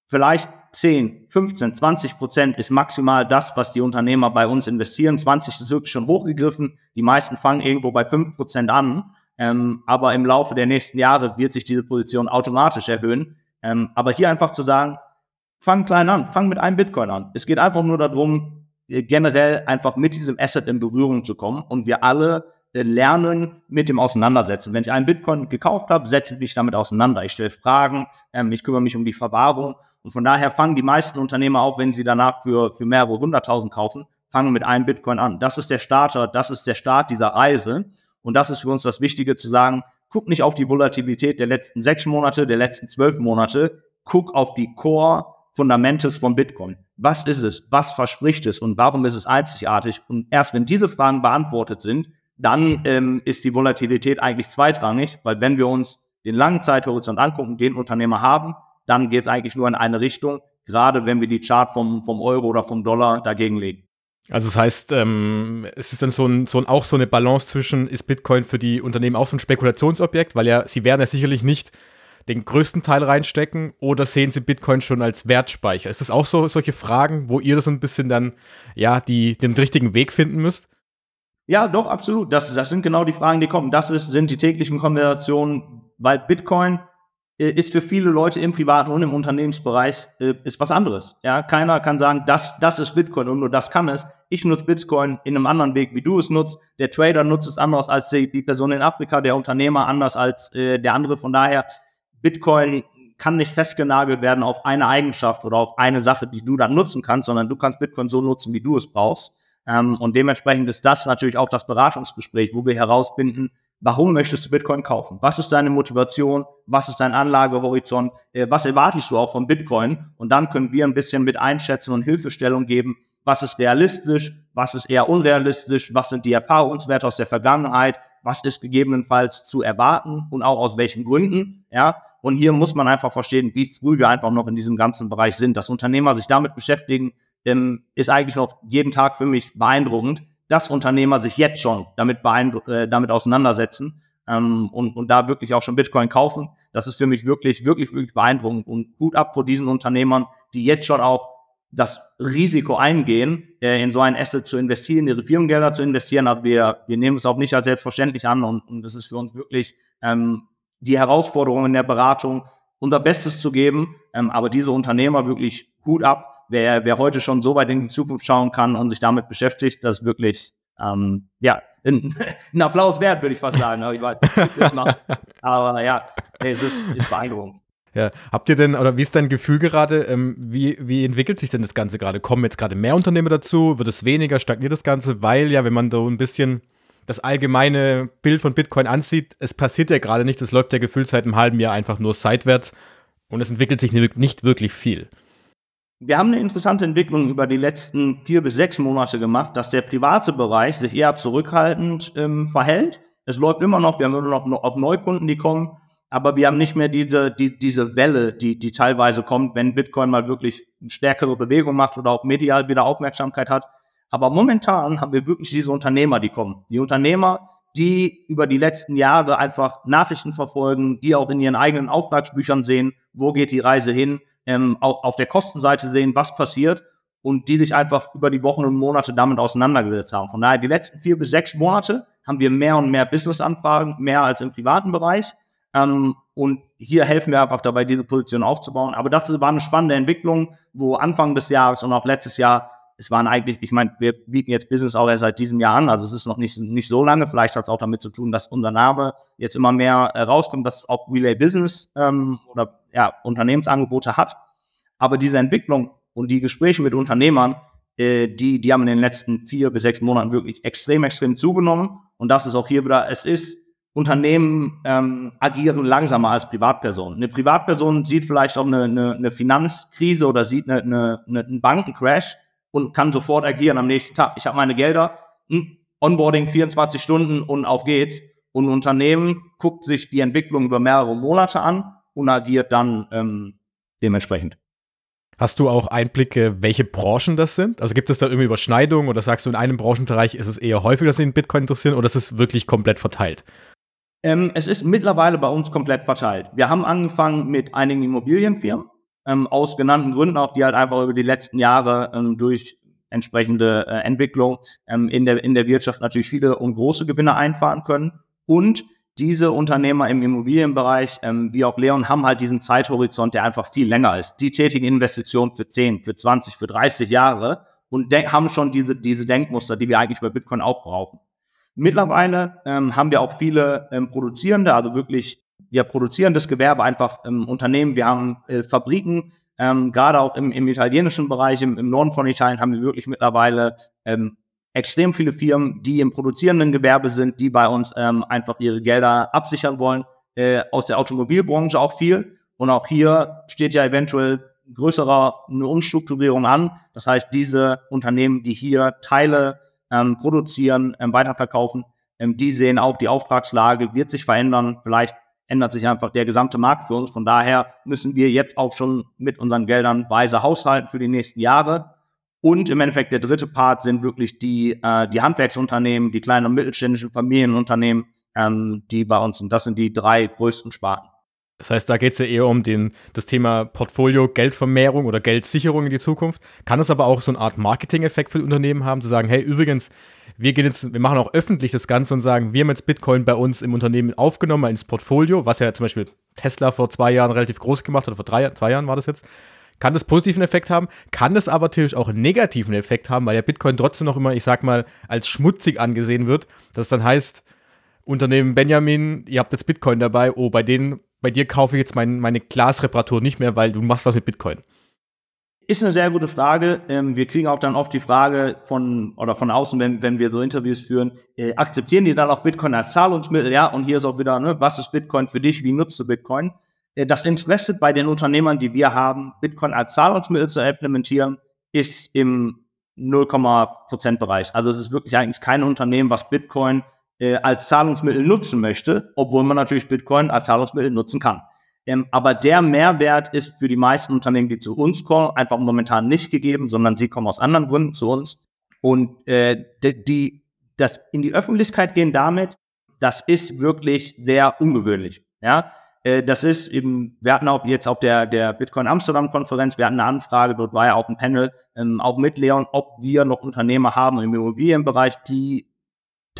vielleicht 10, 15, 20 Prozent ist maximal das, was die Unternehmer bei uns investieren. 20 ist wirklich schon hochgegriffen. Die meisten fangen irgendwo bei 5 Prozent an. Ähm, aber im Laufe der nächsten Jahre wird sich diese Position automatisch erhöhen. Ähm, aber hier einfach zu sagen, fang klein an, fang mit einem Bitcoin an. Es geht einfach nur darum, äh, generell einfach mit diesem Asset in Berührung zu kommen. Und wir alle äh, lernen mit dem Auseinandersetzen. Wenn ich einen Bitcoin gekauft habe, setze ich mich damit auseinander. Ich stelle Fragen, ähm, ich kümmere mich um die Verwahrung. Und von daher fangen die meisten Unternehmer auch, wenn sie danach für, für mehrere hunderttausend kaufen, fangen mit einem Bitcoin an. Das ist der Starter, das ist der Start dieser Reise. Und das ist für uns das Wichtige zu sagen, guck nicht auf die Volatilität der letzten sechs Monate, der letzten zwölf Monate, guck auf die Core Fundamentes von Bitcoin. Was ist es? Was verspricht es? Und warum ist es einzigartig? Und erst wenn diese Fragen beantwortet sind, dann ähm, ist die Volatilität eigentlich zweitrangig, weil wenn wir uns den langen Zeithorizont angucken, den Unternehmer haben, dann geht es eigentlich nur in eine Richtung, gerade wenn wir die Chart vom, vom Euro oder vom Dollar dagegen legen. Also das heißt, ähm, es ist dann so, ein, so ein, auch so eine Balance zwischen, ist Bitcoin für die Unternehmen auch so ein Spekulationsobjekt, weil ja, sie werden ja sicherlich nicht den größten Teil reinstecken oder sehen sie Bitcoin schon als Wertspeicher? Ist das auch so solche Fragen, wo ihr das ein bisschen dann, ja, die, den richtigen Weg finden müsst? Ja, doch, absolut. Das, das sind genau die Fragen, die kommen. Das ist, sind die täglichen Konversationen, weil Bitcoin ist für viele Leute im privaten und im Unternehmensbereich äh, ist was anderes. Ja, keiner kann sagen, das, das ist Bitcoin und nur das kann es. Ich nutze Bitcoin in einem anderen Weg, wie du es nutzt. Der Trader nutzt es anders als die, die Person in Afrika, der Unternehmer anders als äh, der andere. Von daher, Bitcoin kann nicht festgenagelt werden auf eine Eigenschaft oder auf eine Sache, die du dann nutzen kannst, sondern du kannst Bitcoin so nutzen, wie du es brauchst. Ähm, und dementsprechend ist das natürlich auch das Beratungsgespräch, wo wir herausfinden, warum möchtest du Bitcoin kaufen? Was ist deine Motivation? Was ist dein Anlagehorizont? Äh, was erwartest du auch von Bitcoin? Und dann können wir ein bisschen mit einschätzen und Hilfestellung geben, was ist realistisch, was ist eher unrealistisch, was sind die Erfahrungswerte aus der Vergangenheit, was ist gegebenenfalls zu erwarten und auch aus welchen Gründen, ja. Und hier muss man einfach verstehen, wie früh wir einfach noch in diesem ganzen Bereich sind. Dass Unternehmer sich damit beschäftigen, ähm, ist eigentlich noch jeden Tag für mich beeindruckend, dass Unternehmer sich jetzt schon damit, äh, damit auseinandersetzen ähm, und, und da wirklich auch schon Bitcoin kaufen. Das ist für mich wirklich, wirklich, wirklich beeindruckend und gut ab vor diesen Unternehmern, die jetzt schon auch das Risiko eingehen, äh, in so ein Asset zu investieren, ihre Firmengelder zu investieren. Also wir, wir nehmen es auch nicht als selbstverständlich an und, und das ist für uns wirklich ähm, die Herausforderung in der Beratung, unser Bestes zu geben. Ähm, aber diese Unternehmer wirklich gut ab, wer, wer heute schon so weit in die Zukunft schauen kann und sich damit beschäftigt, das ist wirklich, ähm, ja, ein, ein, Applaus wert, würde ich fast sagen. Aber ja, es ist, ist beeindruckend. Ja. Habt ihr denn, oder wie ist dein Gefühl gerade, ähm, wie, wie entwickelt sich denn das Ganze gerade? Kommen jetzt gerade mehr Unternehmer dazu? Wird es weniger? Stagniert das Ganze? Weil ja, wenn man so ein bisschen das allgemeine Bild von Bitcoin ansieht, es passiert ja gerade nicht, es läuft ja gefühlt seit einem halben Jahr einfach nur seitwärts und es entwickelt sich nicht wirklich viel. Wir haben eine interessante Entwicklung über die letzten vier bis sechs Monate gemacht, dass der private Bereich sich eher zurückhaltend ähm, verhält. Es läuft immer noch, wir haben immer noch auf Neukunden, die kommen, aber wir haben nicht mehr diese, die, diese Welle, die, die teilweise kommt, wenn Bitcoin mal wirklich eine stärkere Bewegung macht oder auch medial wieder Aufmerksamkeit hat. Aber momentan haben wir wirklich diese Unternehmer, die kommen. Die Unternehmer, die über die letzten Jahre einfach Nachrichten verfolgen, die auch in ihren eigenen Auftragsbüchern sehen, wo geht die Reise hin, ähm, auch auf der Kostenseite sehen, was passiert und die sich einfach über die Wochen und Monate damit auseinandergesetzt haben. Von daher, die letzten vier bis sechs Monate haben wir mehr und mehr Business-Anfragen, mehr als im privaten Bereich. Ähm, und hier helfen wir einfach dabei, diese Position aufzubauen. Aber das war eine spannende Entwicklung, wo Anfang des Jahres und auch letztes Jahr, es waren eigentlich, ich meine, wir bieten jetzt Business auch erst seit diesem Jahr an, also es ist noch nicht, nicht so lange. Vielleicht hat es auch damit zu tun, dass unser Name jetzt immer mehr äh, rauskommt, dass auch Relay Business ähm, oder ja, Unternehmensangebote hat. Aber diese Entwicklung und die Gespräche mit Unternehmern, äh, die, die haben in den letzten vier bis sechs Monaten wirklich extrem, extrem zugenommen. Und das ist auch hier wieder, es ist, Unternehmen ähm, agieren langsamer als Privatpersonen. Eine Privatperson sieht vielleicht auch eine, eine, eine Finanzkrise oder sieht eine, eine, einen Bankencrash und kann sofort agieren am nächsten Tag. Ich habe meine Gelder, hm, Onboarding 24 Stunden und auf geht's. Und ein Unternehmen guckt sich die Entwicklung über mehrere Monate an und agiert dann ähm, dementsprechend. Hast du auch Einblicke, welche Branchen das sind? Also gibt es da irgendwie Überschneidungen oder sagst du, in einem Branchenbereich ist es eher häufig, dass sie in Bitcoin interessieren oder ist es wirklich komplett verteilt? Ähm, es ist mittlerweile bei uns komplett verteilt. Wir haben angefangen mit einigen Immobilienfirmen, ähm, aus genannten Gründen auch, die halt einfach über die letzten Jahre ähm, durch entsprechende äh, Entwicklung ähm, in, der, in der Wirtschaft natürlich viele und große Gewinne einfahren können. Und diese Unternehmer im Immobilienbereich, ähm, wie auch Leon, haben halt diesen Zeithorizont, der einfach viel länger ist. Die tätigen Investitionen für 10, für 20, für 30 Jahre und haben schon diese, diese Denkmuster, die wir eigentlich bei Bitcoin auch brauchen. Mittlerweile ähm, haben wir auch viele ähm, Produzierende, also wirklich ja, produzierendes Gewerbe, einfach ähm, Unternehmen. Wir haben äh, Fabriken, ähm, gerade auch im, im italienischen Bereich, im, im, Norden von Italien haben wir wirklich mittlerweile ähm, extrem viele Firmen, die im produzierenden Gewerbe sind, die bei uns ähm, einfach ihre Gelder absichern wollen. Äh, aus der Automobilbranche auch viel. Und auch hier steht ja eventuell größerer eine Umstrukturierung an. Das heißt, diese Unternehmen, die hier Teile ähm, produzieren, ähm, weiterverkaufen, ähm, die sehen auch, die Auftragslage wird sich verändern. Vielleicht ändert sich einfach der gesamte Markt für uns. Von daher müssen wir jetzt auch schon mit unseren Geldern weise haushalten für die nächsten Jahre. Und im Endeffekt der dritte Part sind wirklich die, äh, die Handwerksunternehmen, die kleinen und mittelständischen Familienunternehmen, ähm, die bei uns sind. Das sind die drei größten Sparten. Das heißt, da geht es ja eher um den, das Thema Portfolio, Geldvermehrung oder Geldsicherung in die Zukunft. Kann es aber auch so eine Art Marketing-Effekt für Unternehmen haben, zu sagen, hey, übrigens, wir gehen jetzt, wir machen auch öffentlich das Ganze und sagen, wir haben jetzt Bitcoin bei uns im Unternehmen aufgenommen, ins Portfolio, was ja zum Beispiel Tesla vor zwei Jahren relativ groß gemacht hat, vor drei, zwei Jahren war das jetzt. Kann das positiven Effekt haben, kann das aber natürlich auch einen negativen Effekt haben, weil ja Bitcoin trotzdem noch immer, ich sag mal, als schmutzig angesehen wird. Das dann heißt, Unternehmen Benjamin, ihr habt jetzt Bitcoin dabei, oh, bei denen bei dir kaufe ich jetzt mein, meine Glasreparatur nicht mehr, weil du machst was mit Bitcoin? Ist eine sehr gute Frage. Ähm, wir kriegen auch dann oft die Frage von oder von außen, wenn, wenn wir so Interviews führen, äh, akzeptieren die dann auch Bitcoin als Zahlungsmittel? Ja, und hier ist auch wieder, ne, was ist Bitcoin für dich? Wie nutzt du Bitcoin? Äh, das Interesse bei den Unternehmern, die wir haben, Bitcoin als Zahlungsmittel zu implementieren, ist im 0,% Bereich. Also es ist wirklich eigentlich kein Unternehmen, was Bitcoin äh, als Zahlungsmittel nutzen möchte, obwohl man natürlich Bitcoin als Zahlungsmittel nutzen kann. Ähm, aber der Mehrwert ist für die meisten Unternehmen, die zu uns kommen, einfach momentan nicht gegeben, sondern sie kommen aus anderen Gründen zu uns. Und äh, die, die, das in die Öffentlichkeit gehen damit, das ist wirklich sehr ungewöhnlich. Ja, äh, das ist eben, wir hatten auch jetzt auf der, der Bitcoin Amsterdam Konferenz, wir hatten eine Anfrage, dort war ja auch ein Panel, ähm, auch mit Leon, ob wir noch Unternehmer haben im Immobilienbereich, die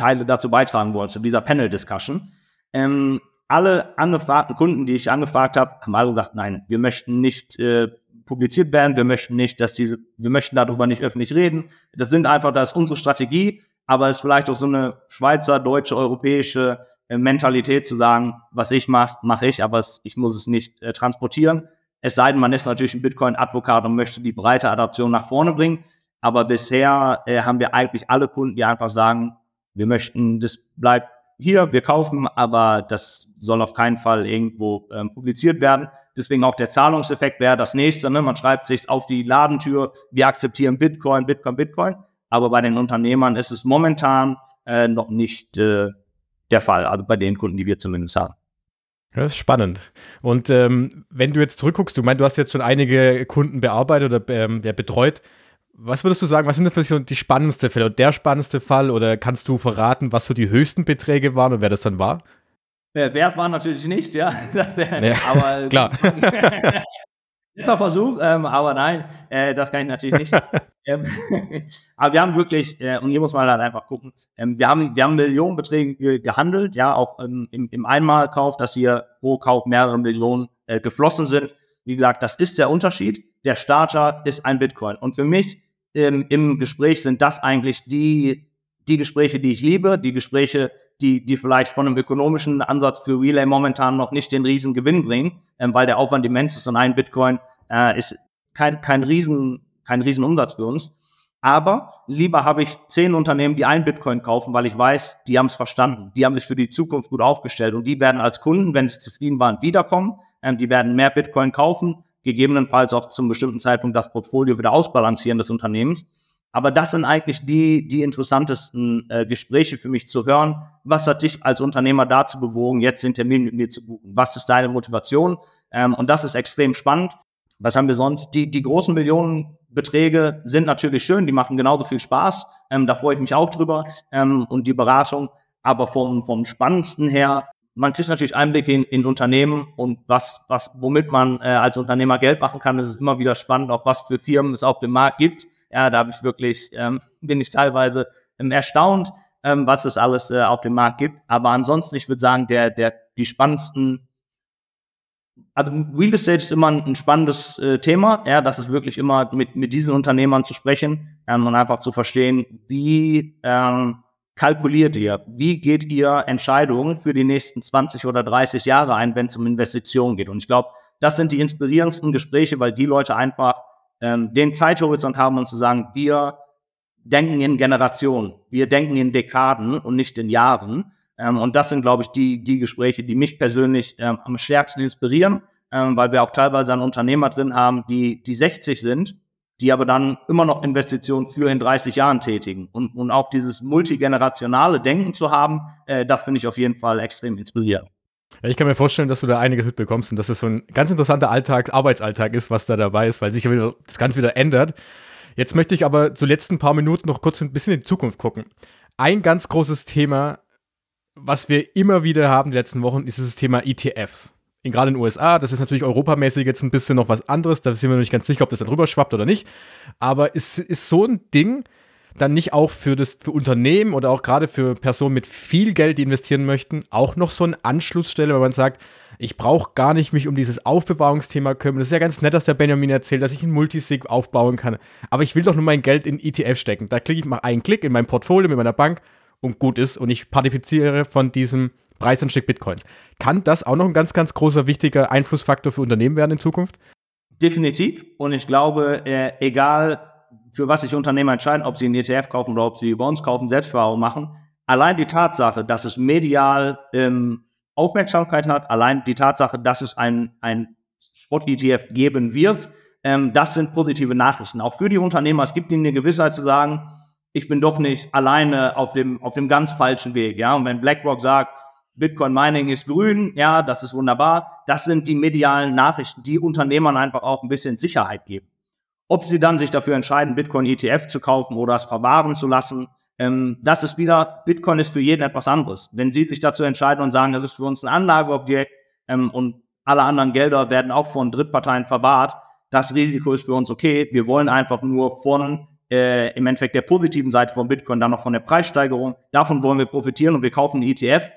Teile dazu beitragen wollen, zu dieser Panel-Discussion. Ähm, alle angefragten Kunden, die ich angefragt habe, haben alle gesagt, nein, wir möchten nicht äh, publiziert werden, wir möchten nicht, dass diese, wir möchten darüber nicht öffentlich reden. Das sind einfach, das ist unsere Strategie, aber es ist vielleicht auch so eine Schweizer, deutsche, europäische äh, Mentalität zu sagen, was ich mache, mache ich, aber es, ich muss es nicht äh, transportieren. Es sei denn, man ist natürlich ein Bitcoin-Advokat und möchte die breite Adaption nach vorne bringen. Aber bisher äh, haben wir eigentlich alle Kunden, die einfach sagen, wir möchten, das bleibt hier, wir kaufen, aber das soll auf keinen Fall irgendwo ähm, publiziert werden. Deswegen auch der Zahlungseffekt wäre das nächste. Ne? Man schreibt sich auf die Ladentür, wir akzeptieren Bitcoin, Bitcoin, Bitcoin. Aber bei den Unternehmern ist es momentan äh, noch nicht äh, der Fall. Also bei den Kunden, die wir zumindest haben. Das ist spannend. Und ähm, wenn du jetzt zurückguckst, du meinst, du hast jetzt schon einige Kunden bearbeitet oder ähm, ja, betreut. Was würdest du sagen, was sind denn für dich die spannendste Fälle oder der spannendste Fall oder kannst du verraten, was so die höchsten Beträge waren und wer das dann war? Wer es war natürlich nicht, ja. ja aber klar. Netter Versuch, ähm, aber nein, äh, das kann ich natürlich nicht. ähm, aber wir haben wirklich, äh, und hier muss man halt einfach gucken, ähm, wir, haben, wir haben Millionenbeträge gehandelt, ja, auch im, im Einmalkauf, dass hier pro Kauf mehrere Millionen äh, geflossen sind. Wie gesagt, das ist der Unterschied. Der Starter ist ein Bitcoin. Und für mich ähm, im Gespräch sind das eigentlich die, die Gespräche, die ich liebe, die Gespräche, die, die vielleicht von einem ökonomischen Ansatz für Relay momentan noch nicht den riesen Gewinn bringen, ähm, weil der Aufwand immens ist und ein Bitcoin äh, ist kein, kein, riesen, kein riesen Umsatz für uns. Aber lieber habe ich zehn Unternehmen, die ein Bitcoin kaufen, weil ich weiß, die haben es verstanden. Die haben sich für die Zukunft gut aufgestellt und die werden als Kunden, wenn sie zufrieden waren, wiederkommen. Ähm, die werden mehr Bitcoin kaufen, gegebenenfalls auch zum bestimmten Zeitpunkt das Portfolio wieder ausbalancieren des Unternehmens. Aber das sind eigentlich die, die interessantesten äh, Gespräche für mich zu hören. Was hat dich als Unternehmer dazu bewogen, jetzt den Termin mit mir zu buchen? Was ist deine Motivation? Ähm, und das ist extrem spannend. Was haben wir sonst? Die, die großen Millionenbeträge sind natürlich schön, die machen genauso viel Spaß. Ähm, da freue ich mich auch drüber. Ähm, und die Beratung. Aber vom, vom Spannendsten her man kriegt natürlich Einblicke in, in Unternehmen und was, was, womit man äh, als Unternehmer Geld machen kann. Das ist immer wieder spannend, auch was für Firmen es auf dem Markt gibt. Ja, da habe ich wirklich, ähm, bin ich teilweise ähm, erstaunt, ähm, was es alles äh, auf dem Markt gibt. Aber ansonsten, ich würde sagen, der, der, die spannendsten, also Real Estate ist immer ein, ein spannendes äh, Thema. Ja, das ist wirklich immer mit, mit diesen Unternehmern zu sprechen ähm, und einfach zu verstehen, wie, ähm, kalkuliert ihr? Wie geht ihr Entscheidungen für die nächsten 20 oder 30 Jahre ein, wenn es um Investitionen geht? Und ich glaube, das sind die inspirierendsten Gespräche, weil die Leute einfach ähm, den Zeithorizont haben und zu sagen, wir denken in Generationen, wir denken in Dekaden und nicht in Jahren. Ähm, und das sind, glaube ich, die, die Gespräche, die mich persönlich ähm, am stärksten inspirieren, ähm, weil wir auch teilweise einen Unternehmer drin haben, die, die 60 sind, die aber dann immer noch Investitionen für in 30 Jahren tätigen. Und, und auch dieses multigenerationale Denken zu haben, äh, das finde ich auf jeden Fall extrem inspirierend. Ja, ich kann mir vorstellen, dass du da einiges mitbekommst und dass es so ein ganz interessanter Alltag, Arbeitsalltag ist, was da dabei ist, weil sich ja wieder, das Ganze wieder ändert. Jetzt möchte ich aber zu letzten paar Minuten noch kurz ein bisschen in die Zukunft gucken. Ein ganz großes Thema, was wir immer wieder haben die letzten Wochen, ist das Thema ETFs. Gerade in den USA, das ist natürlich europamäßig jetzt ein bisschen noch was anderes, da sind wir noch nicht ganz sicher, ob das dann rüber schwappt oder nicht. Aber ist, ist so ein Ding, dann nicht auch für das für Unternehmen oder auch gerade für Personen mit viel Geld, die investieren möchten, auch noch so eine Anschlussstelle, weil man sagt, ich brauche gar nicht mich um dieses Aufbewahrungsthema kümmern. Das ist ja ganz nett, dass der Benjamin erzählt, dass ich einen Multisig aufbauen kann. Aber ich will doch nur mein Geld in ETF stecken. Da klicke ich mal einen Klick in mein Portfolio mit meiner Bank und gut ist. Und ich partizipiere von diesem Preisanstieg Bitcoins. Kann das auch noch ein ganz, ganz großer, wichtiger Einflussfaktor für Unternehmen werden in Zukunft? Definitiv. Und ich glaube, äh, egal für was sich Unternehmer entscheiden, ob sie einen ETF kaufen oder ob sie bei uns kaufen, Selbstverwahrung machen. Allein die Tatsache, dass es medial ähm, Aufmerksamkeit hat, allein die Tatsache, dass es ein, ein Spot-ETF geben wird, ähm, das sind positive Nachrichten. Auch für die Unternehmer, es gibt ihnen eine Gewissheit zu sagen, ich bin doch nicht alleine auf dem, auf dem ganz falschen Weg. Ja? Und wenn BlackRock sagt, Bitcoin Mining ist grün, ja, das ist wunderbar, das sind die medialen Nachrichten, die Unternehmern einfach auch ein bisschen Sicherheit geben. Ob sie dann sich dafür entscheiden, Bitcoin ETF zu kaufen oder es verwahren zu lassen, ähm, das ist wieder, Bitcoin ist für jeden etwas anderes. Wenn sie sich dazu entscheiden und sagen, das ist für uns ein Anlageobjekt ähm, und alle anderen Gelder werden auch von Drittparteien verwahrt, das Risiko ist für uns okay. Wir wollen einfach nur von äh, im Endeffekt der positiven Seite von Bitcoin, dann noch von der Preissteigerung, davon wollen wir profitieren und wir kaufen einen ETF,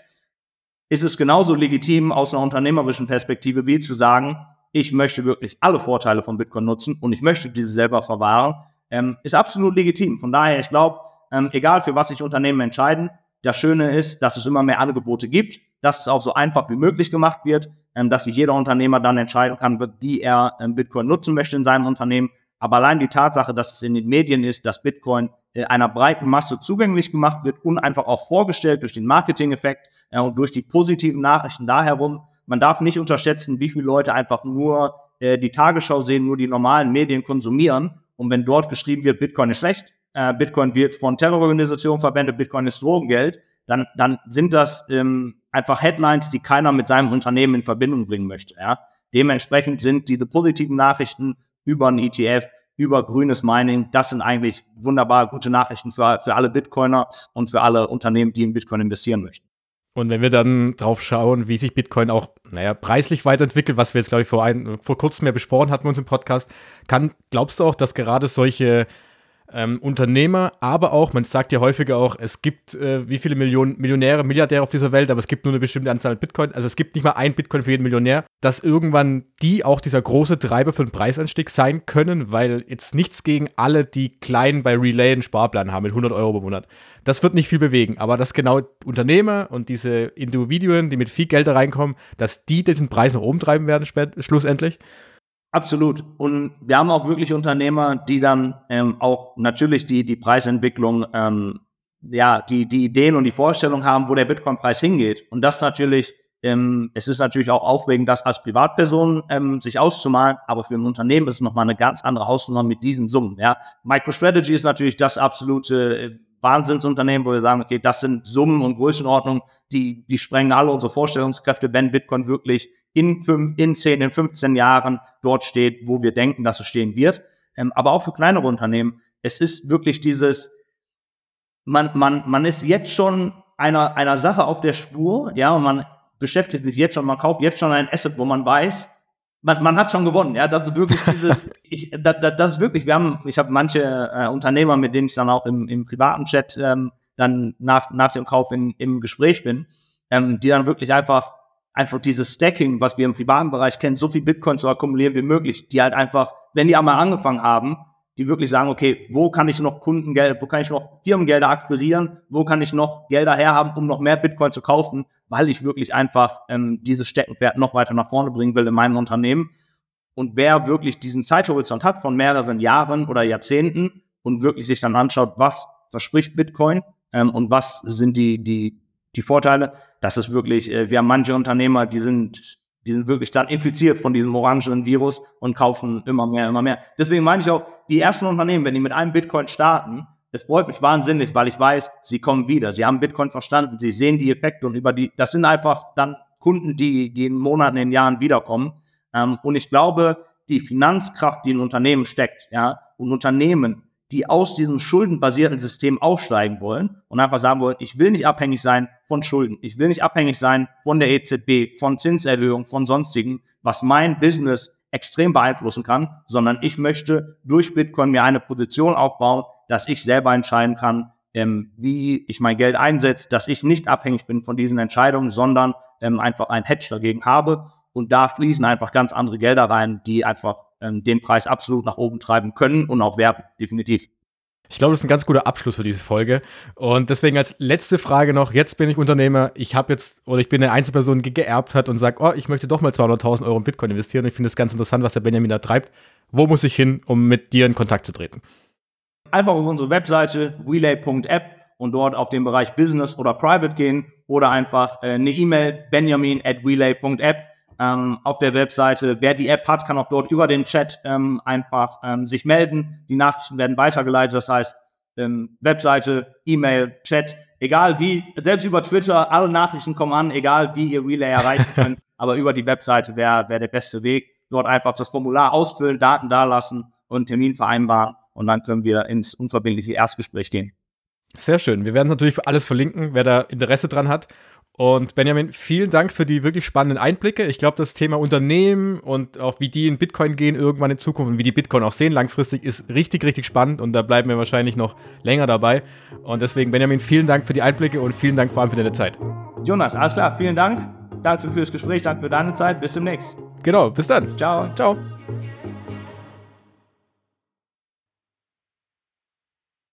ist es genauso legitim aus einer unternehmerischen Perspektive wie zu sagen, ich möchte wirklich alle Vorteile von Bitcoin nutzen und ich möchte diese selber verwahren, ähm, ist absolut legitim. Von daher, ich glaube, ähm, egal für was sich Unternehmen entscheiden, das Schöne ist, dass es immer mehr Angebote gibt, dass es auch so einfach wie möglich gemacht wird, ähm, dass sich jeder Unternehmer dann entscheiden kann, wie er ähm, Bitcoin nutzen möchte in seinem Unternehmen. Aber allein die Tatsache, dass es in den Medien ist, dass Bitcoin äh, einer breiten Masse zugänglich gemacht wird und einfach auch vorgestellt durch den Marketing-Effekt äh, und durch die positiven Nachrichten da herum, man darf nicht unterschätzen, wie viele Leute einfach nur äh, die Tagesschau sehen, nur die normalen Medien konsumieren. Und wenn dort geschrieben wird, Bitcoin ist schlecht, äh, Bitcoin wird von Terrororganisationen verwendet, Bitcoin ist Drogengeld, dann, dann sind das ähm, einfach Headlines, die keiner mit seinem Unternehmen in Verbindung bringen möchte. Ja? Dementsprechend sind diese positiven Nachrichten über ein ETF, über grünes Mining, das sind eigentlich wunderbar gute Nachrichten für, für alle Bitcoiner und für alle Unternehmen, die in Bitcoin investieren möchten. Und wenn wir dann drauf schauen, wie sich Bitcoin auch, naja, preislich weiterentwickelt, was wir jetzt, glaube ich, vor, ein, vor kurzem ja besprochen hatten bei uns im Podcast, kann, glaubst du auch, dass gerade solche ähm, Unternehmer, aber auch, man sagt ja häufiger auch, es gibt äh, wie viele Millionen Millionäre, Milliardäre auf dieser Welt, aber es gibt nur eine bestimmte Anzahl Bitcoin. Also es gibt nicht mal ein Bitcoin für jeden Millionär, dass irgendwann die auch dieser große Treiber für den Preisanstieg sein können, weil jetzt nichts gegen alle, die klein bei Relay einen Sparplan haben mit 100 Euro pro Monat. Das wird nicht viel bewegen, aber dass genau Unternehmer und diese Individuen, die mit viel Geld da reinkommen, dass die diesen Preis nach oben treiben werden, schlussendlich. Absolut. Und wir haben auch wirklich Unternehmer, die dann ähm, auch natürlich die, die Preisentwicklung, ähm, ja, die, die Ideen und die Vorstellung haben, wo der Bitcoin-Preis hingeht. Und das natürlich, ähm, es ist natürlich auch aufregend, das als Privatperson ähm, sich auszumalen, aber für ein Unternehmen ist es nochmal eine ganz andere Hausnummer mit diesen Summen. Ja. MicroStrategy ist natürlich das absolute äh, Wahnsinnsunternehmen, wo wir sagen, okay, das sind Summen und Größenordnungen, die, die sprengen alle unsere Vorstellungskräfte, wenn Bitcoin wirklich in, fünf, in 10, in 15 Jahren dort steht, wo wir denken, dass es stehen wird. Ähm, aber auch für kleinere Unternehmen. Es ist wirklich dieses, man, man, man ist jetzt schon einer, einer Sache auf der Spur, ja, und man beschäftigt sich jetzt schon, man kauft jetzt schon ein Asset, wo man weiß, man, man hat schon gewonnen, ja, das ist wirklich dieses, ich, das, das ist wirklich, wir haben, ich habe manche äh, Unternehmer, mit denen ich dann auch im, im privaten Chat ähm, dann nach, nach dem Kauf in, im Gespräch bin, ähm, die dann wirklich einfach, einfach dieses Stacking, was wir im privaten Bereich kennen, so viel Bitcoin zu akkumulieren wie möglich, die halt einfach, wenn die einmal angefangen haben, die wirklich sagen, okay, wo kann ich noch Kundengeld, wo kann ich noch Firmengelder akquirieren, wo kann ich noch Gelder herhaben, um noch mehr Bitcoin zu kaufen, weil ich wirklich einfach ähm, dieses Steckenpferd noch weiter nach vorne bringen will in meinem Unternehmen. Und wer wirklich diesen Zeithorizont hat von mehreren Jahren oder Jahrzehnten und wirklich sich dann anschaut, was verspricht Bitcoin ähm, und was sind die, die, die Vorteile, das ist wirklich, äh, wir haben manche Unternehmer, die sind die sind wirklich dann infiziert von diesem orangenen Virus und kaufen immer mehr, immer mehr. Deswegen meine ich auch, die ersten Unternehmen, wenn die mit einem Bitcoin starten, es freut mich wahnsinnig, weil ich weiß, sie kommen wieder. Sie haben Bitcoin verstanden, sie sehen die Effekte und über die, das sind einfach dann Kunden, die, die in Monaten, in Jahren wiederkommen. Ähm, und ich glaube, die Finanzkraft, die in Unternehmen steckt, ja, und Unternehmen, die aus diesem schuldenbasierten System aussteigen wollen und einfach sagen wollen, ich will nicht abhängig sein von Schulden, ich will nicht abhängig sein von der EZB, von Zinserhöhungen, von sonstigen, was mein Business extrem beeinflussen kann, sondern ich möchte durch Bitcoin mir eine Position aufbauen, dass ich selber entscheiden kann, ähm, wie ich mein Geld einsetze, dass ich nicht abhängig bin von diesen Entscheidungen, sondern ähm, einfach ein Hedge dagegen habe. Und da fließen einfach ganz andere Gelder rein, die einfach ähm, den Preis absolut nach oben treiben können und auch werden, definitiv. Ich glaube, das ist ein ganz guter Abschluss für diese Folge. Und deswegen als letzte Frage noch: Jetzt bin ich Unternehmer, ich habe jetzt oder ich bin eine Einzelperson, die geerbt hat und sagt, oh, ich möchte doch mal 200.000 Euro in Bitcoin investieren. Ich finde es ganz interessant, was der Benjamin da treibt. Wo muss ich hin, um mit dir in Kontakt zu treten? Einfach auf unsere Webseite relay.app und dort auf den Bereich Business oder Private gehen oder einfach äh, eine E-Mail benjamin at relay.app ähm, auf der Webseite. Wer die App hat, kann auch dort über den Chat ähm, einfach ähm, sich melden. Die Nachrichten werden weitergeleitet. Das heißt, ähm, Webseite, E-Mail, Chat, egal wie, selbst über Twitter, alle Nachrichten kommen an, egal wie ihr Relay erreichen könnt. aber über die Webseite wäre wär der beste Weg. Dort einfach das Formular ausfüllen, Daten dalassen und Termin vereinbaren. Und dann können wir ins unverbindliche Erstgespräch gehen. Sehr schön. Wir werden natürlich für alles verlinken, wer da Interesse dran hat. Und Benjamin, vielen Dank für die wirklich spannenden Einblicke. Ich glaube, das Thema Unternehmen und auch wie die in Bitcoin gehen irgendwann in Zukunft und wie die Bitcoin auch sehen langfristig ist richtig, richtig spannend und da bleiben wir wahrscheinlich noch länger dabei. Und deswegen, Benjamin, vielen Dank für die Einblicke und vielen Dank vor allem für deine Zeit. Jonas, alles klar, vielen Dank. Danke fürs Gespräch, danke für deine Zeit. Bis demnächst. Genau, bis dann. Ciao. Ciao.